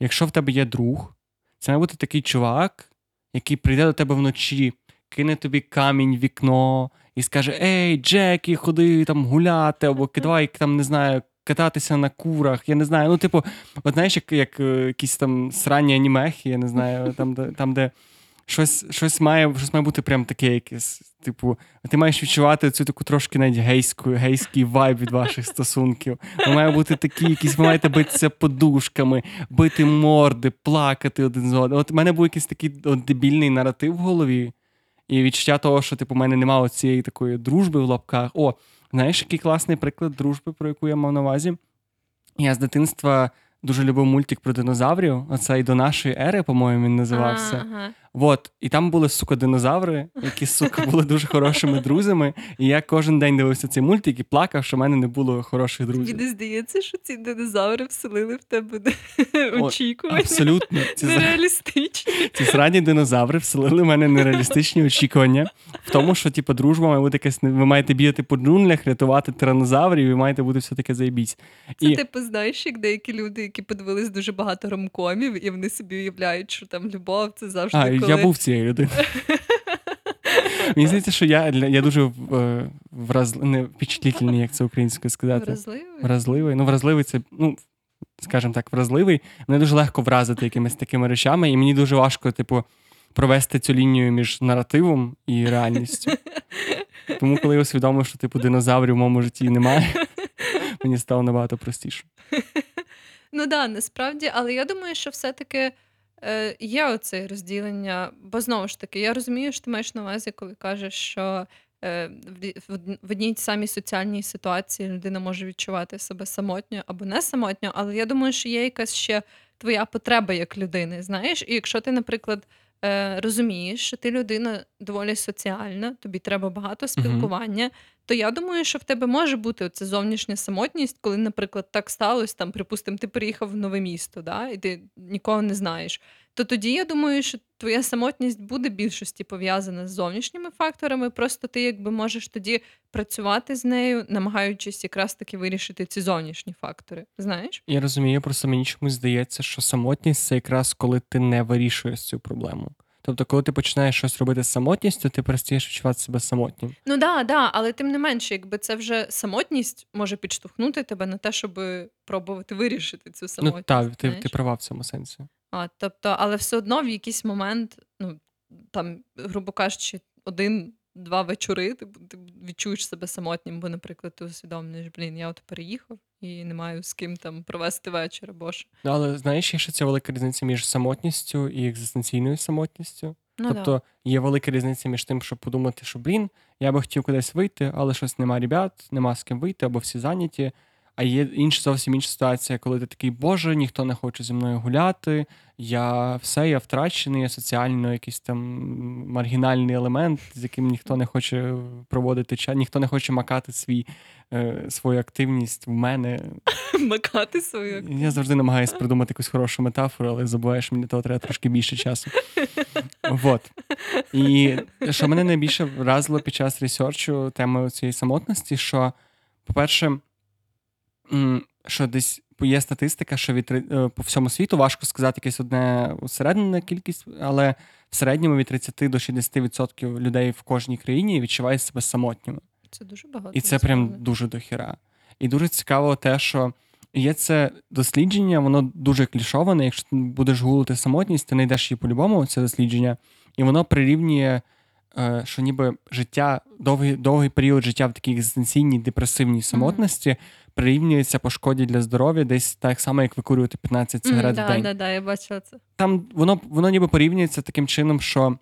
S1: якщо в тебе є друг, це має бути такий чувак, який прийде до тебе вночі, кине тобі камінь в вікно і скаже: Ей, Джекі, ходи там гуляти, або давай там не знаю. Кататися на курах, я не знаю. Ну, типу, от знаєш, як, як е, якісь там сранні анімехи, я не знаю, там, де, там, де щось, щось, має, щось має бути прям таке якесь. Типу, ти маєш відчувати цю таку трошки навіть гейську, гейський вайб від ваших стосунків. Ви має бути такі, якісь ви маєте битися подушками, бити морди, плакати один з одним. От у мене був якийсь такий от, дебільний наратив в голові, і відчуття того, що типу, у мене немає цієї такої дружби в лапках. О, знаєш, який класний приклад дружби, про яку я мав на увазі? Я з дитинства дуже любив мультик про динозаврів. Оцей до нашої ери, по-моєму, він називався.
S2: Ага.
S1: Вот, і там були, сука, динозаври, які, сука, були дуже хорошими друзями. І я кожен день дивився цей мультик і плакав, що в мене не було хороших друзів.
S2: не здається, що ці динозаври вселили в тебе очікування
S1: Абсолютно. Ці,
S2: нереалістичні.
S1: ці срані динозаври вселили в мене нереалістичні очікування в тому, що типу, дружба має бути якась. Ви маєте бігати по джунглях, рятувати тиранозаврів, і маєте бути все таке заєбісь.
S2: Це
S1: І
S2: типу, знаєш, як деякі люди, які подивились дуже багато ромкомів, і вони собі уявляють, що там любов це завжди
S1: а,
S2: коли...
S1: я був цією людиною. Мені здається, що я, я дуже е, не впечатлительний, як це українською сказати.
S2: вразливий.
S1: Вразливий. Ну, вразливий це, ну, скажімо так, вразливий. Мене дуже легко вразити якимись такими речами, і мені дуже важко, типу, провести цю лінію між наративом і реальністю. Тому, коли я усвідомив, що типу динозаврів в моєму житті немає, мені стало набагато простіше.
S2: Ну да, насправді, але я думаю, що все-таки е, є оце розділення, бо знову ж таки, я розумію, що ти маєш на увазі, коли кажеш, що е, в, в, в одній самій соціальній ситуації людина може відчувати себе самотньо або не самотньо, але я думаю, що є якась ще твоя потреба як людини. Знаєш, і якщо ти, наприклад, е, розумієш, що ти людина доволі соціальна, тобі треба багато спілкування, то я думаю, що в тебе може бути оця зовнішня самотність, коли, наприклад, так сталося, там, припустимо, ти приїхав в нове місто, да, і ти нікого не знаєш. То тоді я думаю, що твоя самотність буде більшості пов'язана з зовнішніми факторами. Просто ти якби можеш тоді працювати з нею, намагаючись якраз таки вирішити ці зовнішні фактори. Знаєш?
S1: Я розумію, просто мені чомусь здається, що самотність це якраз коли ти не вирішуєш цю проблему. Тобто, коли ти починаєш щось робити з самотністю, ти перестаєш відчувати себе самотнім.
S2: Ну да, да, але тим не менше, якби це вже самотність може підштовхнути тебе на те, щоб пробувати вирішити цю самотність.
S1: ну так, ти, ти права в цьому сенсі.
S2: А, тобто, але все одно в якийсь момент, ну там, грубо кажучи, один-два вечори, ти, ти відчуєш себе самотнім, бо, наприклад, ти усвідомлюєш, блін, я от переїхав і не маю з ким там провести вечір або що.
S1: Ну, але знаєш, є ще ця велика різниця між самотністю і екзистенційною самотністю.
S2: Ну,
S1: тобто є велика різниця між тим, щоб подумати, що блін, я би хотів кудись вийти, але щось нема ребят, нема з ким вийти, або всі зайняті. А є інша зовсім інша ситуація, коли ти такий, Боже, ніхто не хоче зі мною гуляти, я все, я втрачений, я соціально якийсь там маргінальний елемент, з яким ніхто не хоче проводити час, ніхто не хоче макати свій, е, свою активність в мене.
S2: макати свою. активність?
S1: Я завжди намагаюся придумати якусь хорошу метафору, але забуваю, що мені того треба трошки більше часу. Вот. І що мене найбільше вразило під час ресерчу теми цієї самотності, що, по-перше, що десь є статистика, що від е, по всьому світу важко сказати якесь одне усереднене кількість, але в середньому від 30 до 60% людей в кожній країні відчувають себе самотніми.
S2: Це дуже багато.
S1: І це прям дуже дохіра. І дуже цікаво те, що є це дослідження, воно дуже клішоване. Якщо ти будеш гулити самотність, ти знайдеш її по-любому, це дослідження, і воно прирівнює, що ніби життя, довгий довгий період життя в такій екзистенційній депресивній самотності mm-hmm. прирівнюється по шкоді для здоров'я, десь так само, як викурювати 15 сигарет
S2: mm,
S1: в день.
S2: Да, да, я бачила це.
S1: Там воно воно ніби порівнюється таким чином, що.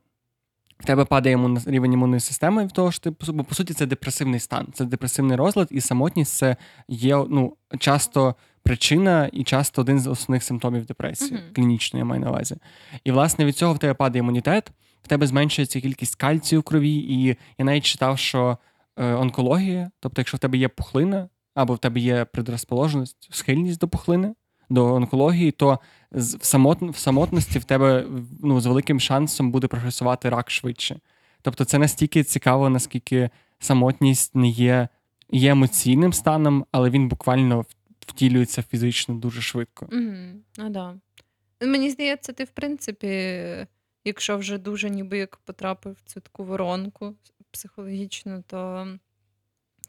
S1: В тебе падає імун... рівень імунної системи, в того що ти бо по суті це депресивний стан, це депресивний розлад, і самотність це є ну, часто причина і часто один з основних симптомів депресії, uh-huh. клінічної я маю на увазі. І власне від цього в тебе падає імунітет, в тебе зменшується кількість кальцію в крові, і я навіть читав, що е, онкологія, тобто, якщо в тебе є пухлина, або в тебе є предрозположеність, схильність до пухлини, до онкології, то в самот... в самотності в тебе ну, з великим шансом буде прогресувати рак швидше. Тобто, це настільки цікаво, наскільки самотність не є є емоційним станом, але він буквально втілюється фізично дуже швидко.
S2: Угу. А, да. Мені здається, ти, в принципі, якщо вже дуже ніби як потрапив в цю таку воронку психологічну, то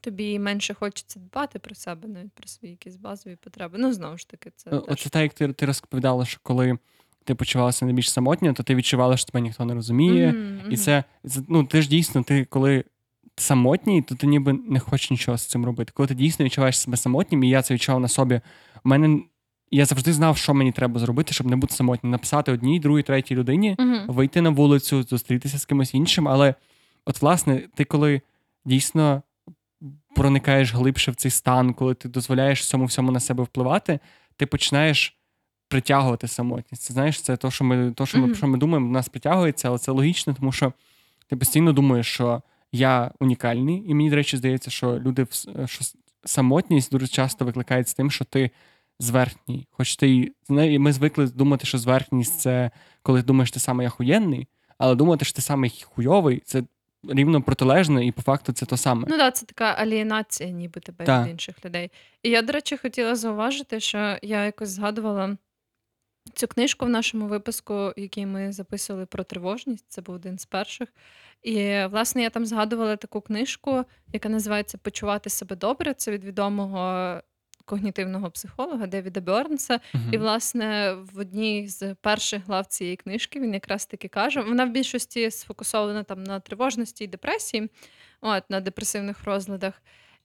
S2: тобі менше хочеться дбати про себе, навіть про свої якісь базові потреби. Ну, знову ж таки, це.
S1: Оце теж... так, як ти ти розповідала, що коли ти почувалася найбільш самотньо, то ти відчувала, що тебе ніхто не розуміє. Mm-hmm. І це ну, ти ж дійсно, ти коли самотній, то ти ніби не хочеш нічого з цим робити. Коли ти дійсно відчуваєш себе самотнім, і я це відчував на собі, у мене. Я завжди знав, що мені треба зробити, щоб не бути самотнім. Написати одній, другій, третій людині, uh-huh. вийти на вулицю, зустрітися з кимось іншим. Але, от, власне, ти коли дійсно проникаєш глибше в цей стан, коли ти дозволяєш всьому всьому на себе впливати, ти починаєш притягувати самотність. Це знаєш, це то, що ми то, що ми, mm-hmm. що ми думаємо, нас притягується, але це логічно, тому що ти постійно думаєш, що я унікальний, і мені, до речі, здається, що люди що самотність дуже часто викликають з тим, що ти зверхній. Хоч ти ми звикли думати, що зверхність це коли думаєш, ти саме охуєнний, але думати, що ти саме хуйовий, це рівно протилежне, і по факту це то саме.
S2: Ну так, це така алієнація, ніби тебе так. від інших людей. І я, до речі, хотіла зауважити, що я якось згадувала цю книжку в нашому випуску, який ми записували про тривожність. Це був один з перших. І, власне, я там згадувала таку книжку, яка називається Почувати себе добре. Це від відомого когнітивного психолога Девіда Бьорнса. Uh-huh. І, власне, в одній з перших глав цієї книжки він якраз таки каже: вона в більшості сфокусована там на тривожності і депресії, от на депресивних розладах.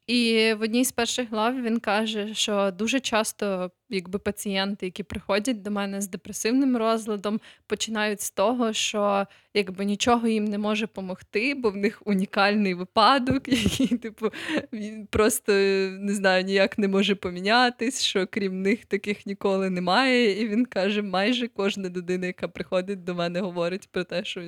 S2: І в одній з перших глав він каже, що дуже часто, якби пацієнти, які приходять до мене з депресивним розладом, починають з того, що якби нічого їм не може допомогти, бо в них унікальний випадок, який, типу, він просто не знаю, ніяк не може помінятись, що крім них таких ніколи немає. І він каже: майже кожна людина, яка приходить до мене, говорить про те, що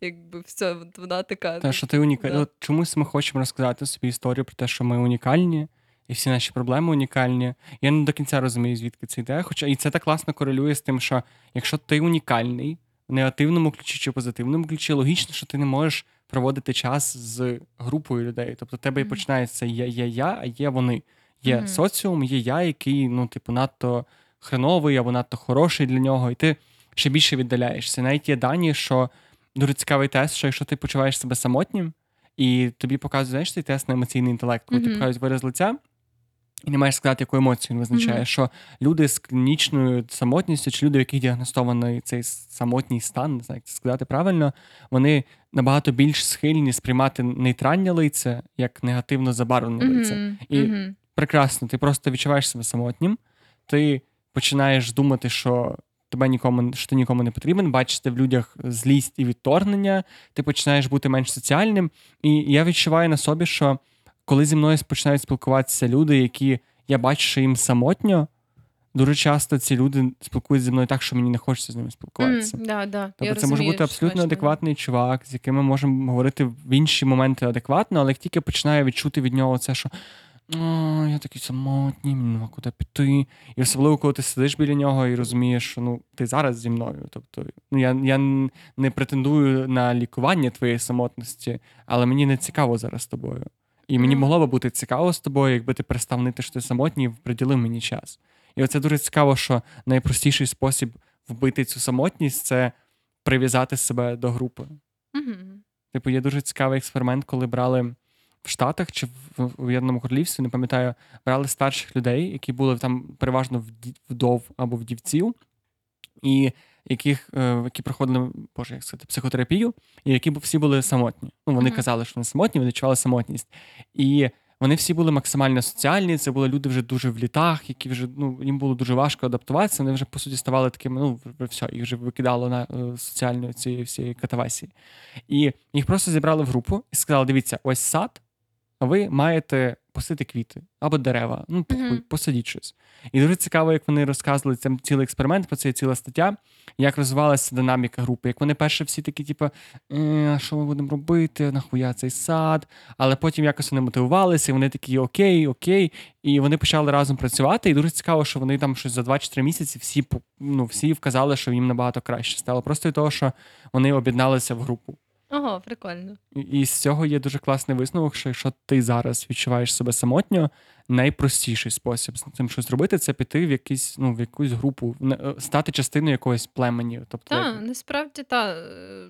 S2: якби все вона така.
S1: Те, що ти унікальна. Да. Чомусь ми хочемо розказати собі історію про те, що ми унікальні. І всі наші проблеми унікальні. Я не до кінця розумію, звідки це йде. Хоча і це так класно корелює з тим, що якщо ти унікальний, в негативному ключі чи позитивному ключі, логічно, що ти не можеш проводити час з групою людей. Тобто, тебе mm-hmm. починається я, я, я, а є вони. Є mm-hmm. соціум, є я, який, ну, типу, надто хреновий або надто хороший для нього, і ти ще більше віддаляєшся. Навіть є дані, що дуже цікавий тест, що якщо ти почуваєш себе самотнім, і тобі показують, знаєш, цей тест на емоційний інтелект, коли mm-hmm. ти показують вираз лиця, і не маєш сказати, яку емоцію він визначає, mm-hmm. що люди з клінічною самотністю, чи люди, у яких діагностований цей самотній стан, не знаю, як це сказати правильно, вони набагато більш схильні сприймати нейтральне лице як негативно забарвлене mm-hmm. лице. І mm-hmm. прекрасно, ти просто відчуваєш себе самотнім, ти починаєш думати, що тебе нікому що ти нікому не потрібен, бачити в людях злість і відторгнення, ти починаєш бути менш соціальним. І я відчуваю на собі, що коли зі мною починають спілкуватися люди, які я бачу, що їм самотньо. Дуже часто ці люди спілкуються зі мною так, що мені не хочеться з ними спілкуватися.
S2: Mm, да, да.
S1: Тобто я це розумію, може бути абсолютно адекватний чувак, з яким ми можемо говорити в інші моменти адекватно, але як тільки починає відчути від нього це, що о, я такий самотній, мені нема куди піти. І особливо, коли ти сидиш біля нього і розумієш, що ну, ти зараз зі мною. Тобто, ну, я я не претендую на лікування твоєї самотності, але мені не цікаво зараз з тобою. І мені могло би бути цікаво з тобою, якби ти перестав нити, що ти самотній і приділив мені час. І оце дуже цікаво, що найпростіший спосіб вбити цю самотність це прив'язати себе до групи.
S2: Mm-hmm.
S1: Типу, є дуже цікавий експеримент, коли брали в Штатах чи в Уєднаному Королівстві, не пам'ятаю, брали старших людей, які були там переважно вдов або вдівців, і яких, е, які проходили боже, як сказати, психотерапію, і які всі були самотні. Ну, Вони mm-hmm. казали, що вони самотні, вони відчували самотність. І вони всі були максимально соціальні. Це були люди вже дуже в літах, які вже ну їм було дуже важко адаптуватися. Вони вже по суті ставали такими. Ну все, їх вже викидало на е, соціальної цієї всієї катавасії. І їх просто зібрали в групу і сказали: дивіться, ось сад, ви маєте посити квіти або дерева. Ну, похуй, mm-hmm. посадіть щось. І дуже цікаво, як вони розказували це цілий експеримент, про це є ціла стаття, як розвивалася динаміка групи. Як вони перші всі такі, типу, е, що ми будемо робити, нахуя цей сад. Але потім якось вони мотивувалися, і вони такі окей, окей. І вони почали разом працювати. І дуже цікаво, що вони там щось за 2-3 місяці всі ну, всі вказали, що їм набагато краще стало. Просто від того, що вони об'єдналися в групу.
S2: Ого, прикольно.
S1: І з цього є дуже класний висновок, що якщо ти зараз відчуваєш себе самотньо, найпростіший спосіб з цим щось робити це піти в якийсь, ну, в якусь групу, е, стати частиною якогось племені. Тобто,
S2: Так, як... насправді так. Е,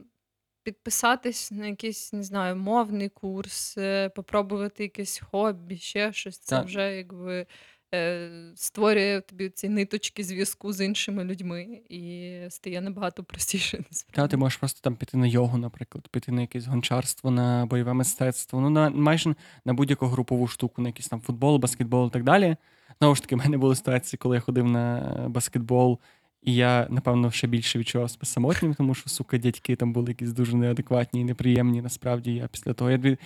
S2: підписатись на якийсь, не знаю, мовний курс, е, попробувати якесь хобі, ще щось. Це так. вже якби Е, створює тобі ці ниточки зв'язку з іншими людьми і стає набагато простіше.
S1: Та ти можеш просто там піти на йогу, наприклад, піти на якесь гончарство, на бойове мистецтво, ну на майже на будь-яку групову штуку, на якийсь там футбол, баскетбол і так далі. Знову ж таки, в мене були ситуації, коли я ходив на баскетбол. І я, напевно, ще більше відчував себе самотнім, тому що, сука, дядьки там були якісь дуже неадекватні і неприємні. Насправді, я після того. Я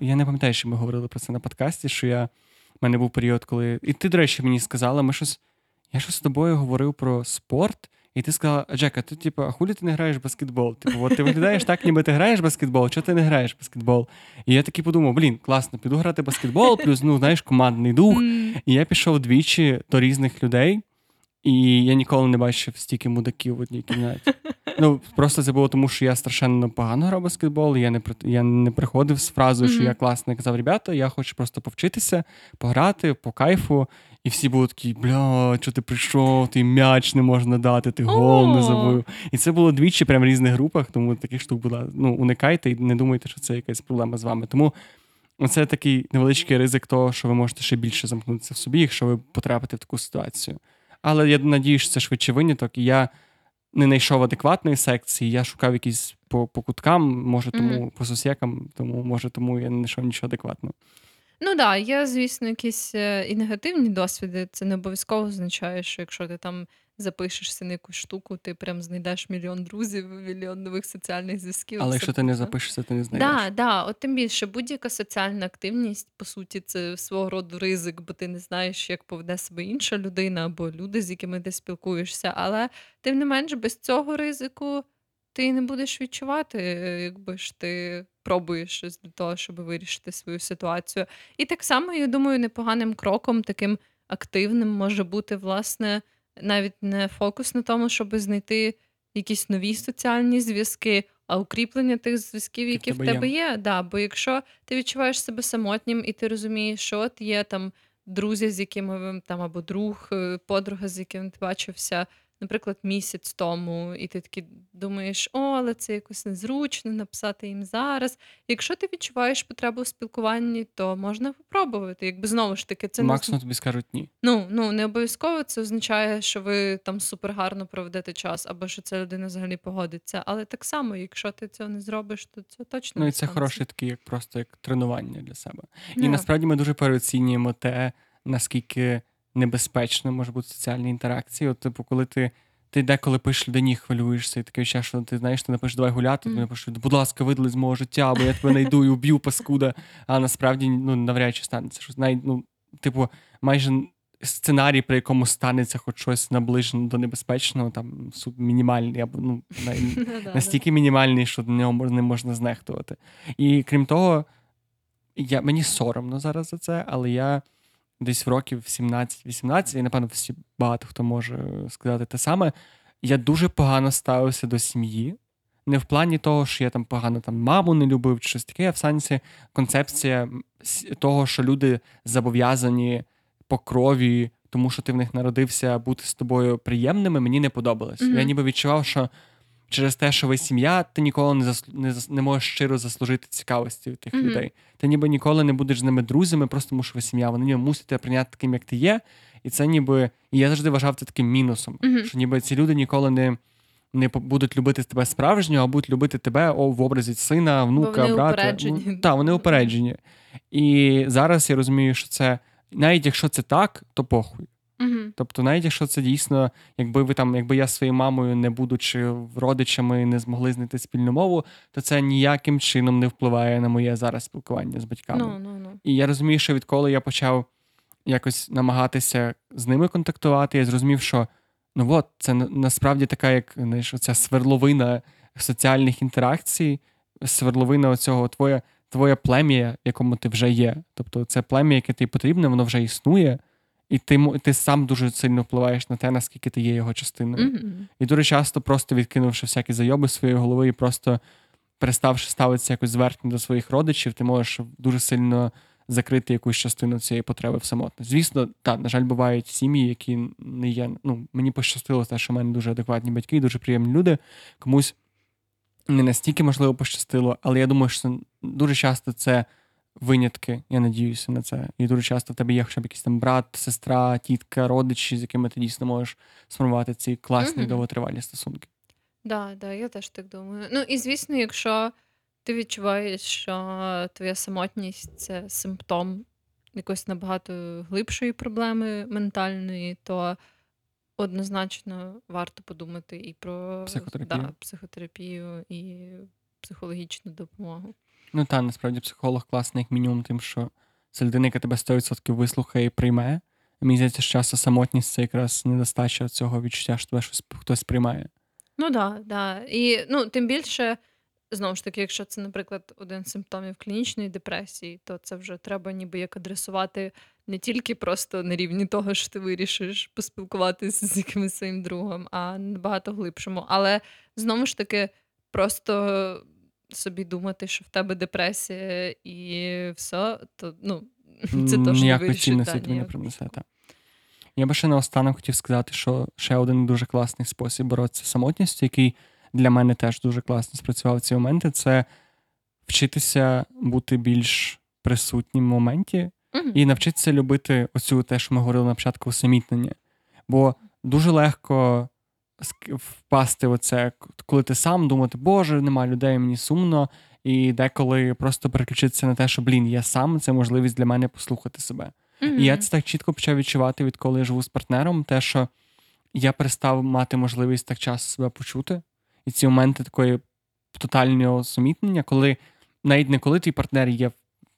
S1: я не пам'ятаю, що ми говорили про це на подкасті, що я у мене був період, коли. І ти, до речі, мені сказала, ми щось. Я щось з тобою говорив про спорт, і ти сказала, Джека, ти, типу, а хулі ти не граєш в баскетбол? Типу, от ти виглядаєш так, ніби ти граєш в баскетбол, чого ти не граєш в баскетбол? І я такий подумав, блін, класно, піду грати в баскетбол, плюс, ну, знаєш, командний дух. І я пішов двічі до різних людей, і я ніколи не бачив стільки мудаків в одній кімнаті. Ну, просто це було тому, що я страшенно погано грав баскетбол. Я не я не приходив з фразою, що я класно казав, ребята, я хочу просто повчитися, пограти по кайфу. І всі були такі, бля, що ти прийшов, ти м'яч не можна дати, ти гол не забив. І це було двічі прям в різних групах, тому таких штук була. Ну, уникайте і не думайте, що це якась проблема з вами. Тому це такий невеличкий ризик того, що ви можете ще більше замкнутися в собі, якщо ви потрапите в таку ситуацію. Але я надію, що це швидше виняток, і я не знайшов адекватної секції. Я шукав якісь по по куткам, може, тому mm-hmm. по сусекам, тому може, тому я не знайшов нічого адекватного.
S2: Ну так, да, є, звісно, якісь е, і негативні досвіди. Це не обов'язково означає, що якщо ти там запишешся на якусь штуку, ти прям знайдеш мільйон друзів, мільйон нових соціальних зв'язків.
S1: Але якщо ти не запишешся, ти не знайдеш.
S2: Так, да, от тим більше будь-яка соціальна активність, по суті, це свого роду ризик, бо ти не знаєш, як поведе себе інша людина або люди, з якими ти спілкуєшся. Але тим не менш, без цього ризику ти не будеш відчувати, якби ж ти пробуєш щось для того, щоб вирішити свою ситуацію. І так само, я думаю, непоганим кроком, таким активним може бути, власне навіть не фокус на тому, щоб знайти якісь нові соціальні зв'язки, а укріплення тих зв'язків, які в тебе є. Да, Бо якщо ти відчуваєш себе самотнім і ти розумієш, що от є там друзі, з якими там або друг, е, подруга, з яким ти бачився наприклад, місяць тому, і ти такий думаєш, о, але це якось незручно написати їм зараз. Якщо ти відчуваєш потребу в спілкуванні, то можна попробувати. Якби знову ж таки, це
S1: Максимум не... тобі скажуть ні.
S2: Ну ну не обов'язково це означає, що ви там супер гарно проведете час, або що ця людина взагалі погодиться. Але так само, якщо ти цього не зробиш, то це точно
S1: ну і це хороше таке, як просто як тренування для себе. Yeah. І насправді ми дуже переоцінюємо те, наскільки небезпечно може бути соціальні інтеракції. От, типу, коли ти ти деколи пишеш людині, хвилюєшся, і таке ще, що ти знаєш, ти напишеш, давай гуляти, mm. ти напишеш, будь ласка, видали з мого життя, бо я тебе знайду і уб'ю паскуда. А насправді ну, навряд чи станеться. Щось навіть, ну, типу, майже сценарій, при якому станеться хоч щось наближено до небезпечного, там мінімальний, або ну, ну настільки мінімальний, що до нього не можна знехтувати. І крім того, я, мені соромно зараз за це, але я десь в років 17-18, і, напевно, всі багато хто може сказати те саме. Я дуже погано ставився до сім'ї. Не в плані того, що я там погано там маму не любив, чи щось таке, а в сенсі концепція того, що люди зобов'язані по крові, тому що ти в них народився, бути з тобою приємними, мені не подобалось. Mm-hmm. Я ніби відчував, що через те, що ви сім'я, ти ніколи не засл... не, зас... не можеш щиро заслужити цікавості від тих
S2: Мгм.
S1: людей. Ти ніби ніколи не будеш з ними друзями, просто тому що ви сім'я. Вони ніби мусять тебе прийняти таким, як ти є. І це ніби. І я завжди вважав це таким мінусом.
S2: Мгм.
S1: Що ніби ці люди ніколи не. Не будуть любити тебе справжнього, а будуть любити тебе о, в образі сина, внука,
S2: вони
S1: брата.
S2: упереджені.
S1: Ну, так, вони упереджені. І зараз я розумію, що це навіть якщо це так, то похуй.
S2: Мгм.
S1: Тобто, навіть якщо це дійсно, якби ви там, якби я своєю мамою, не будучи родичами, не змогли знайти спільну мову, то це ніяким чином не впливає на моє зараз спілкування з батьками.
S2: Ну, ну, ну.
S1: І я розумію, що відколи я почав якось намагатися з ними контактувати, я зрозумів, що ну от, це на- насправді така, як знаєш, оця сверловина соціальних інтеракцій, сверловина оцього твоє, твоє плем'я, якому ти вже є. Тобто це плем'я, яке тобі потрібне, воно вже існує, і ти, ти сам дуже сильно впливаєш на те, наскільки ти є його частиною.
S2: Мгм.
S1: І дуже часто, просто відкинувши всякі зайоби своєї голови і просто переставши ставитися якось зверхньо до своїх родичів, ти можеш дуже сильно закрити якусь частину цієї потреби в самотності. Звісно, так, на жаль, бувають сім'ї, які не є. Ну, мені пощастило те, що в мене дуже адекватні батьки, дуже приємні люди. Комусь не настільки можливо пощастило, але я думаю, що дуже часто це винятки. Я надіюся на це. І дуже часто в тебе є хоча б якийсь там брат, сестра, тітка, родичі, з якими ти дійсно можеш сформувати ці класні
S2: Мгм.
S1: довготривалі стосунки.
S2: Да, да, я теж так думаю. Ну і звісно, якщо ти відчуваєш, що твоя самотність це симптом якоїсь набагато глибшої проблеми ментальної, то однозначно варто подумати і про
S1: Психотерапію.
S2: Да, психотерапію і психологічну допомогу.
S1: Ну та насправді психолог класний, як мінімум, тим, що це людина, яка тебе 100% вислухає і прийме. Мені здається, що часто самотність це якраз недостача цього відчуття, що тебе щось хтось приймає.
S2: Ну да, да. І ну, тим більше, знову ж таки, якщо це, наприклад, один з симптомів клінічної депресії, то це вже треба ніби як адресувати не тільки просто на рівні того, що ти вирішиш поспілкуватися з якимось своїм другом, а набагато глибшому. Але знову ж таки, просто собі думати, що в тебе депресія і все, то ну, це теж не
S1: Ніякої цінності тобі не принесе. Та. Я би ще наостанок хотів сказати, що ще один дуже класний спосіб боротися з самотністю, який для мене теж дуже класно спрацював в ці моменти, це вчитися бути більш присутнім в моменті
S2: Мгм.
S1: і навчитися любити оцю те, що ми говорили на початку, усамітнення. Бо дуже легко впасти в оце, коли ти сам думати, Боже, нема людей, мені сумно. І деколи просто переключитися на те, що блін, я сам це можливість для мене послухати себе. І я це так чітко почав відчувати, відколи я живу з партнером, те, що я перестав мати можливість так часто себе почути. І ці моменти такої тотального сумітнення, коли навіть не коли твій партнер є в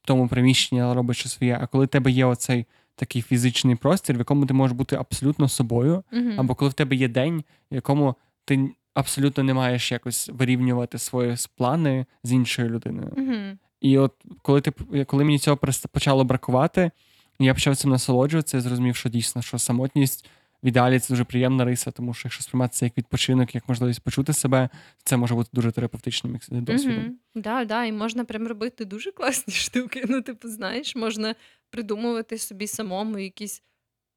S1: тому приміщенні, але робить щось своє, а коли тебе є оцей такий фізичний простір, в якому ти можеш бути абсолютно собою,
S2: Мгм.
S1: або коли в тебе є день, в якому ти абсолютно не маєш якось вирівнювати свої плани з іншою людиною.
S2: Мгм.
S1: І от коли ти коли мені цього почало бракувати, я почав цим насолоджуватися і зрозумів, що дійсно що самотність в ідеалі це дуже приємна риса, тому що якщо сприймати це як відпочинок, як можливість почути себе, це може бути дуже терапевтичним як досвідом.
S2: Мгм. Да, да, і можна прям робити дуже класні штуки. Ну, типу, знаєш, можна придумувати собі самому якісь,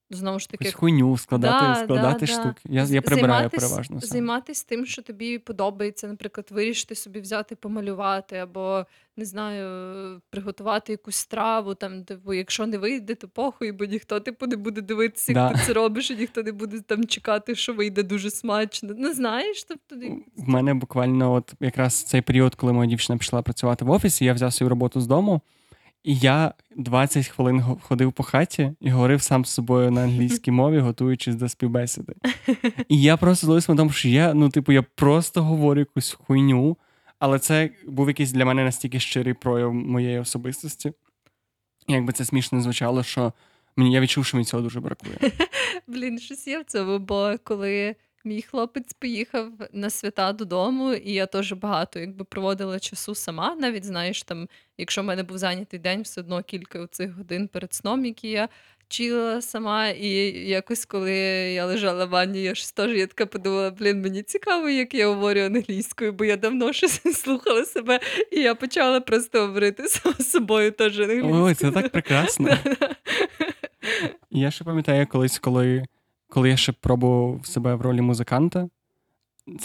S2: знову ж таки,
S1: Якусь хуйню складати,
S2: Да,
S1: складати
S2: да, да.
S1: штуки. Я,
S2: З-
S1: я прибираю
S2: займатись-
S1: переважно сам.
S2: Займатися тим, що тобі подобається, наприклад, вирішити собі взяти помалювати, або не знаю, приготувати якусь страву. Там, типу, якщо не вийде, то похуй, бо ніхто типу не буде дивитися, як
S1: Да.
S2: ти це робиш, і ніхто не буде там чекати, що вийде дуже смачно. Не знаєш, тобто
S1: В мене буквально от якраз цей період, коли моя дівчина пішла працювати в офісі, я взяв свою роботу з дому, і я 20 хвилин ходив по хаті і говорив сам з собою на англійській мові, готуючись до співбесіди. І я просто злився на тому, що я, ну, типу, я просто говорю якусь хуйню, але це був якийсь для мене настільки щирий прояв моєї особистості. Якби це смішно звучало, що мені я відчув, що мені цього дуже бракує.
S2: Блін, щось є в цьому, бо коли мій хлопець поїхав на свята додому, і я теж багато якби проводила часу сама. Навіть знаєш, там, якщо в мене був зайнятий день, все одно кілька цих годин перед сном, які я чилила сама. І якось, коли я лежала в ванні, я ж теж я така подумала, блін, мені цікаво, як я говорю англійською, бо я давно щось слухала себе, і я почала просто говорити з собою теж англійською.
S1: Ой, це так прекрасно. Я ще пам'ятаю колись, коли, коли я ще пробував себе в ролі музиканта,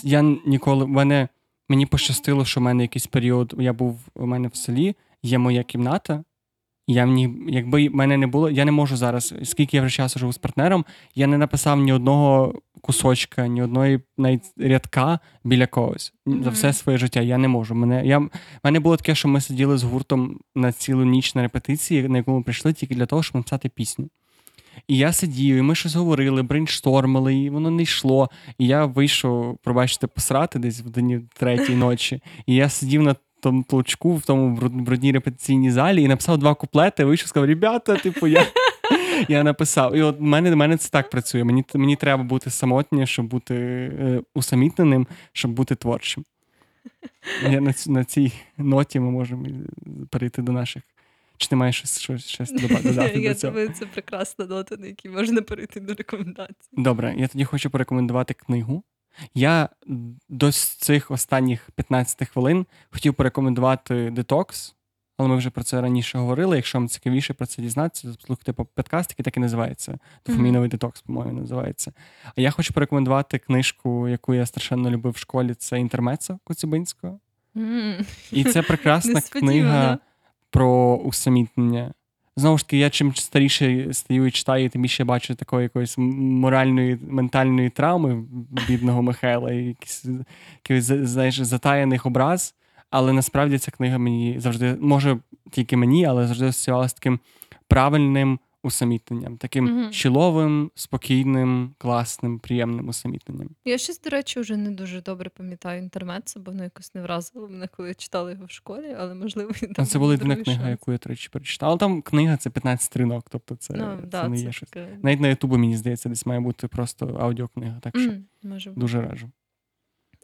S1: я ніколи. мене, Мені пощастило, що в мене якийсь період. Я був у мене в селі, є моя кімната. Я ній, якби мене не було, я не можу зараз, скільки я вже часу живу з партнером, я не написав ні одного кусочка, ні одної навіть рядка біля когось mm-hmm. за все своє життя. Я не можу. Мене я мене було таке, що ми сиділи з гуртом на цілу ніч на репетиції, на яку ми прийшли тільки для того, щоб написати пісню. І я сидів, і ми щось говорили, брейнштормили, і воно не йшло. І я вийшов, пробачте, посрати десь в годині третій ночі. І я сидів на тому толчку в тому брудній репетиційній залі і написав два куплети. Вийшов сказав: Ребята, типу, я я написав. І от мене мене це так працює. Мені мені треба бути самотнім, щоб бути е, усамітненим, щоб бути творчим. Я На на цій ноті ми можемо перейти до наших. Чи ти маєш щось щось, щось додати?
S2: Я
S1: до цього?
S2: думаю, це прекрасна нота, на якій можна перейти до рекомендацій.
S1: Добре, я тоді хочу порекомендувати книгу. Я до цих останніх 15 хвилин хотів порекомендувати детокс, але ми вже про це раніше говорили. Якщо вам цікавіше про це дізнатися, то слухайте по подкаст, який так і називається. Дофаміновий детокс, по-моєму, називається. А я хочу порекомендувати книжку, яку я страшенно любив в школі. Це Інтермецо Коцюбинського. І це прекрасна книга про усамітнення. Знову ж таки, я чим старіше стаю і читаю, тим більше бачу такої якоїсь моральної, ментальної травми бідного Михайла, якийсь, знаєш, затаяних образ. Але насправді ця книга мені завжди, може тільки мені, але завжди асоціювалася таким правильним усамітненням, таким mm-hmm. чоловим, спокійним, класним, приємним усамітненням.
S2: Я щось, до речі, вже не дуже добре пам'ятаю інтернет, бо воно якось не вразило мене, коли я читала його в школі, але можливо він там.
S1: Це була єдина книга, шанс. яку я тричі перечитала. Але там книга це 15 сторінок, тобто це, ну, це да, не є щось. Таке... Навіть на Ютубі, мені здається, десь має бути просто аудіокнига. Так що mm, може дуже раджу.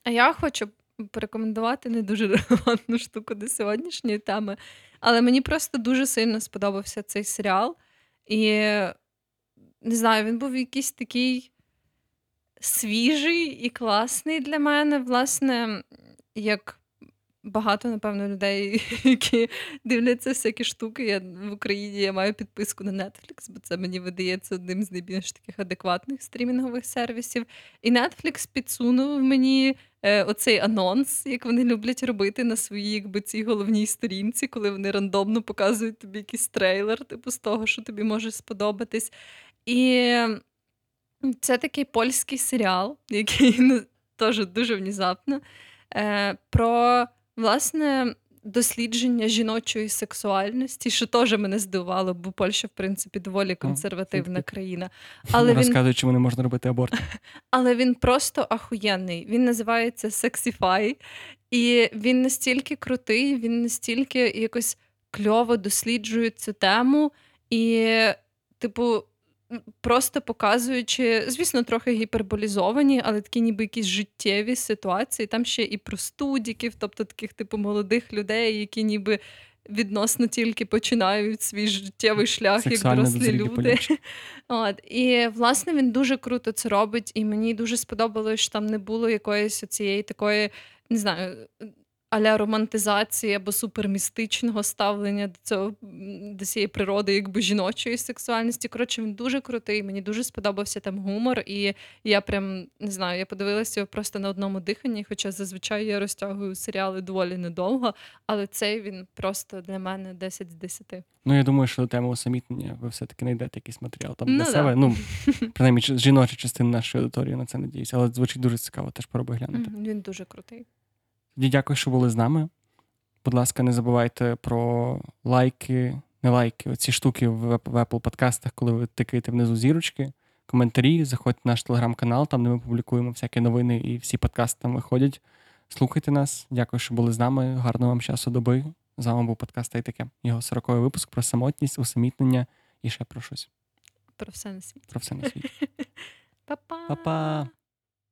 S2: А я хочу. Порекомендувати не дуже релевантну штуку до сьогоднішньої теми, але мені просто дуже сильно сподобався цей серіал. І не знаю, він був якийсь такий свіжий і класний для мене. Власне, як багато, напевно, людей, які дивляться всякі штуки. Я в Україні я маю підписку на Netflix, бо це мені видається одним з найбільш таких адекватних стрімінгових сервісів. І Netflix підсунув мені е, оцей анонс, як вони люблять робити на своїй якби цій головній сторінці, коли вони рандомно показують тобі якийсь трейлер, типу з того, що тобі може сподобатись. І це такий польський серіал, який ну, теж дуже внезапно. Е, про Власне, дослідження жіночої сексуальності, що теж мене здивувало, бо Польща, в принципі, доволі консервативна країна.
S1: Але Розказують, чому не можна робити аборт.
S2: Але він просто ахуєнний. Він називається Sexify, і він настільки крутий, він настільки якось кльово досліджує цю тему. І, типу, просто показуючи, звісно, трохи гіперболізовані, але такі ніби якісь життєві ситуації. Там ще і про студіків, тобто таких типу молодих людей, які ніби. Відносно тільки починають свій життєвий шлях Сексуально як дорослі люди. От. І власне він дуже круто це робить, і мені дуже сподобалось, що там не було якоїсь цієї такої, не знаю, аля романтизації або супермістичного ставлення до цього до цієї природи, якби жіночої сексуальності. Коротше, він дуже крутий. Мені дуже сподобався там гумор, і я прям не знаю, я подивилася його просто на одному диханні, хоча зазвичай я розтягую серіали доволі недовго, але цей він просто для мене 10 з 10.
S1: Ну, я думаю, що до теми усамітнення ви все-таки знайдете якийсь матеріал там ну, для да. себе. Ну, принаймні, жіноча частина нашої аудиторії на це надіюся, але звучить дуже цікаво, теж пробуй глянути.
S2: Він дуже крутий.
S1: Тоді дякую, що були з нами. Будь ласка, не забувайте про лайки, не лайки, оці штуки в Apple подкастах, коли ви тикаєте внизу зірочки, коментарі, заходьте в наш телеграм-канал, там де ми публікуємо всякі новини і всі подкасти там виходять. Слухайте нас. Дякую, що були з нами. Гарного вам часу доби. З вами був подкаст таке. Його 40-й випуск про самотність, усамітнення і ще про щось.
S2: Про все на світі.
S1: Про все на світі.
S2: Па-па!
S1: Па-па!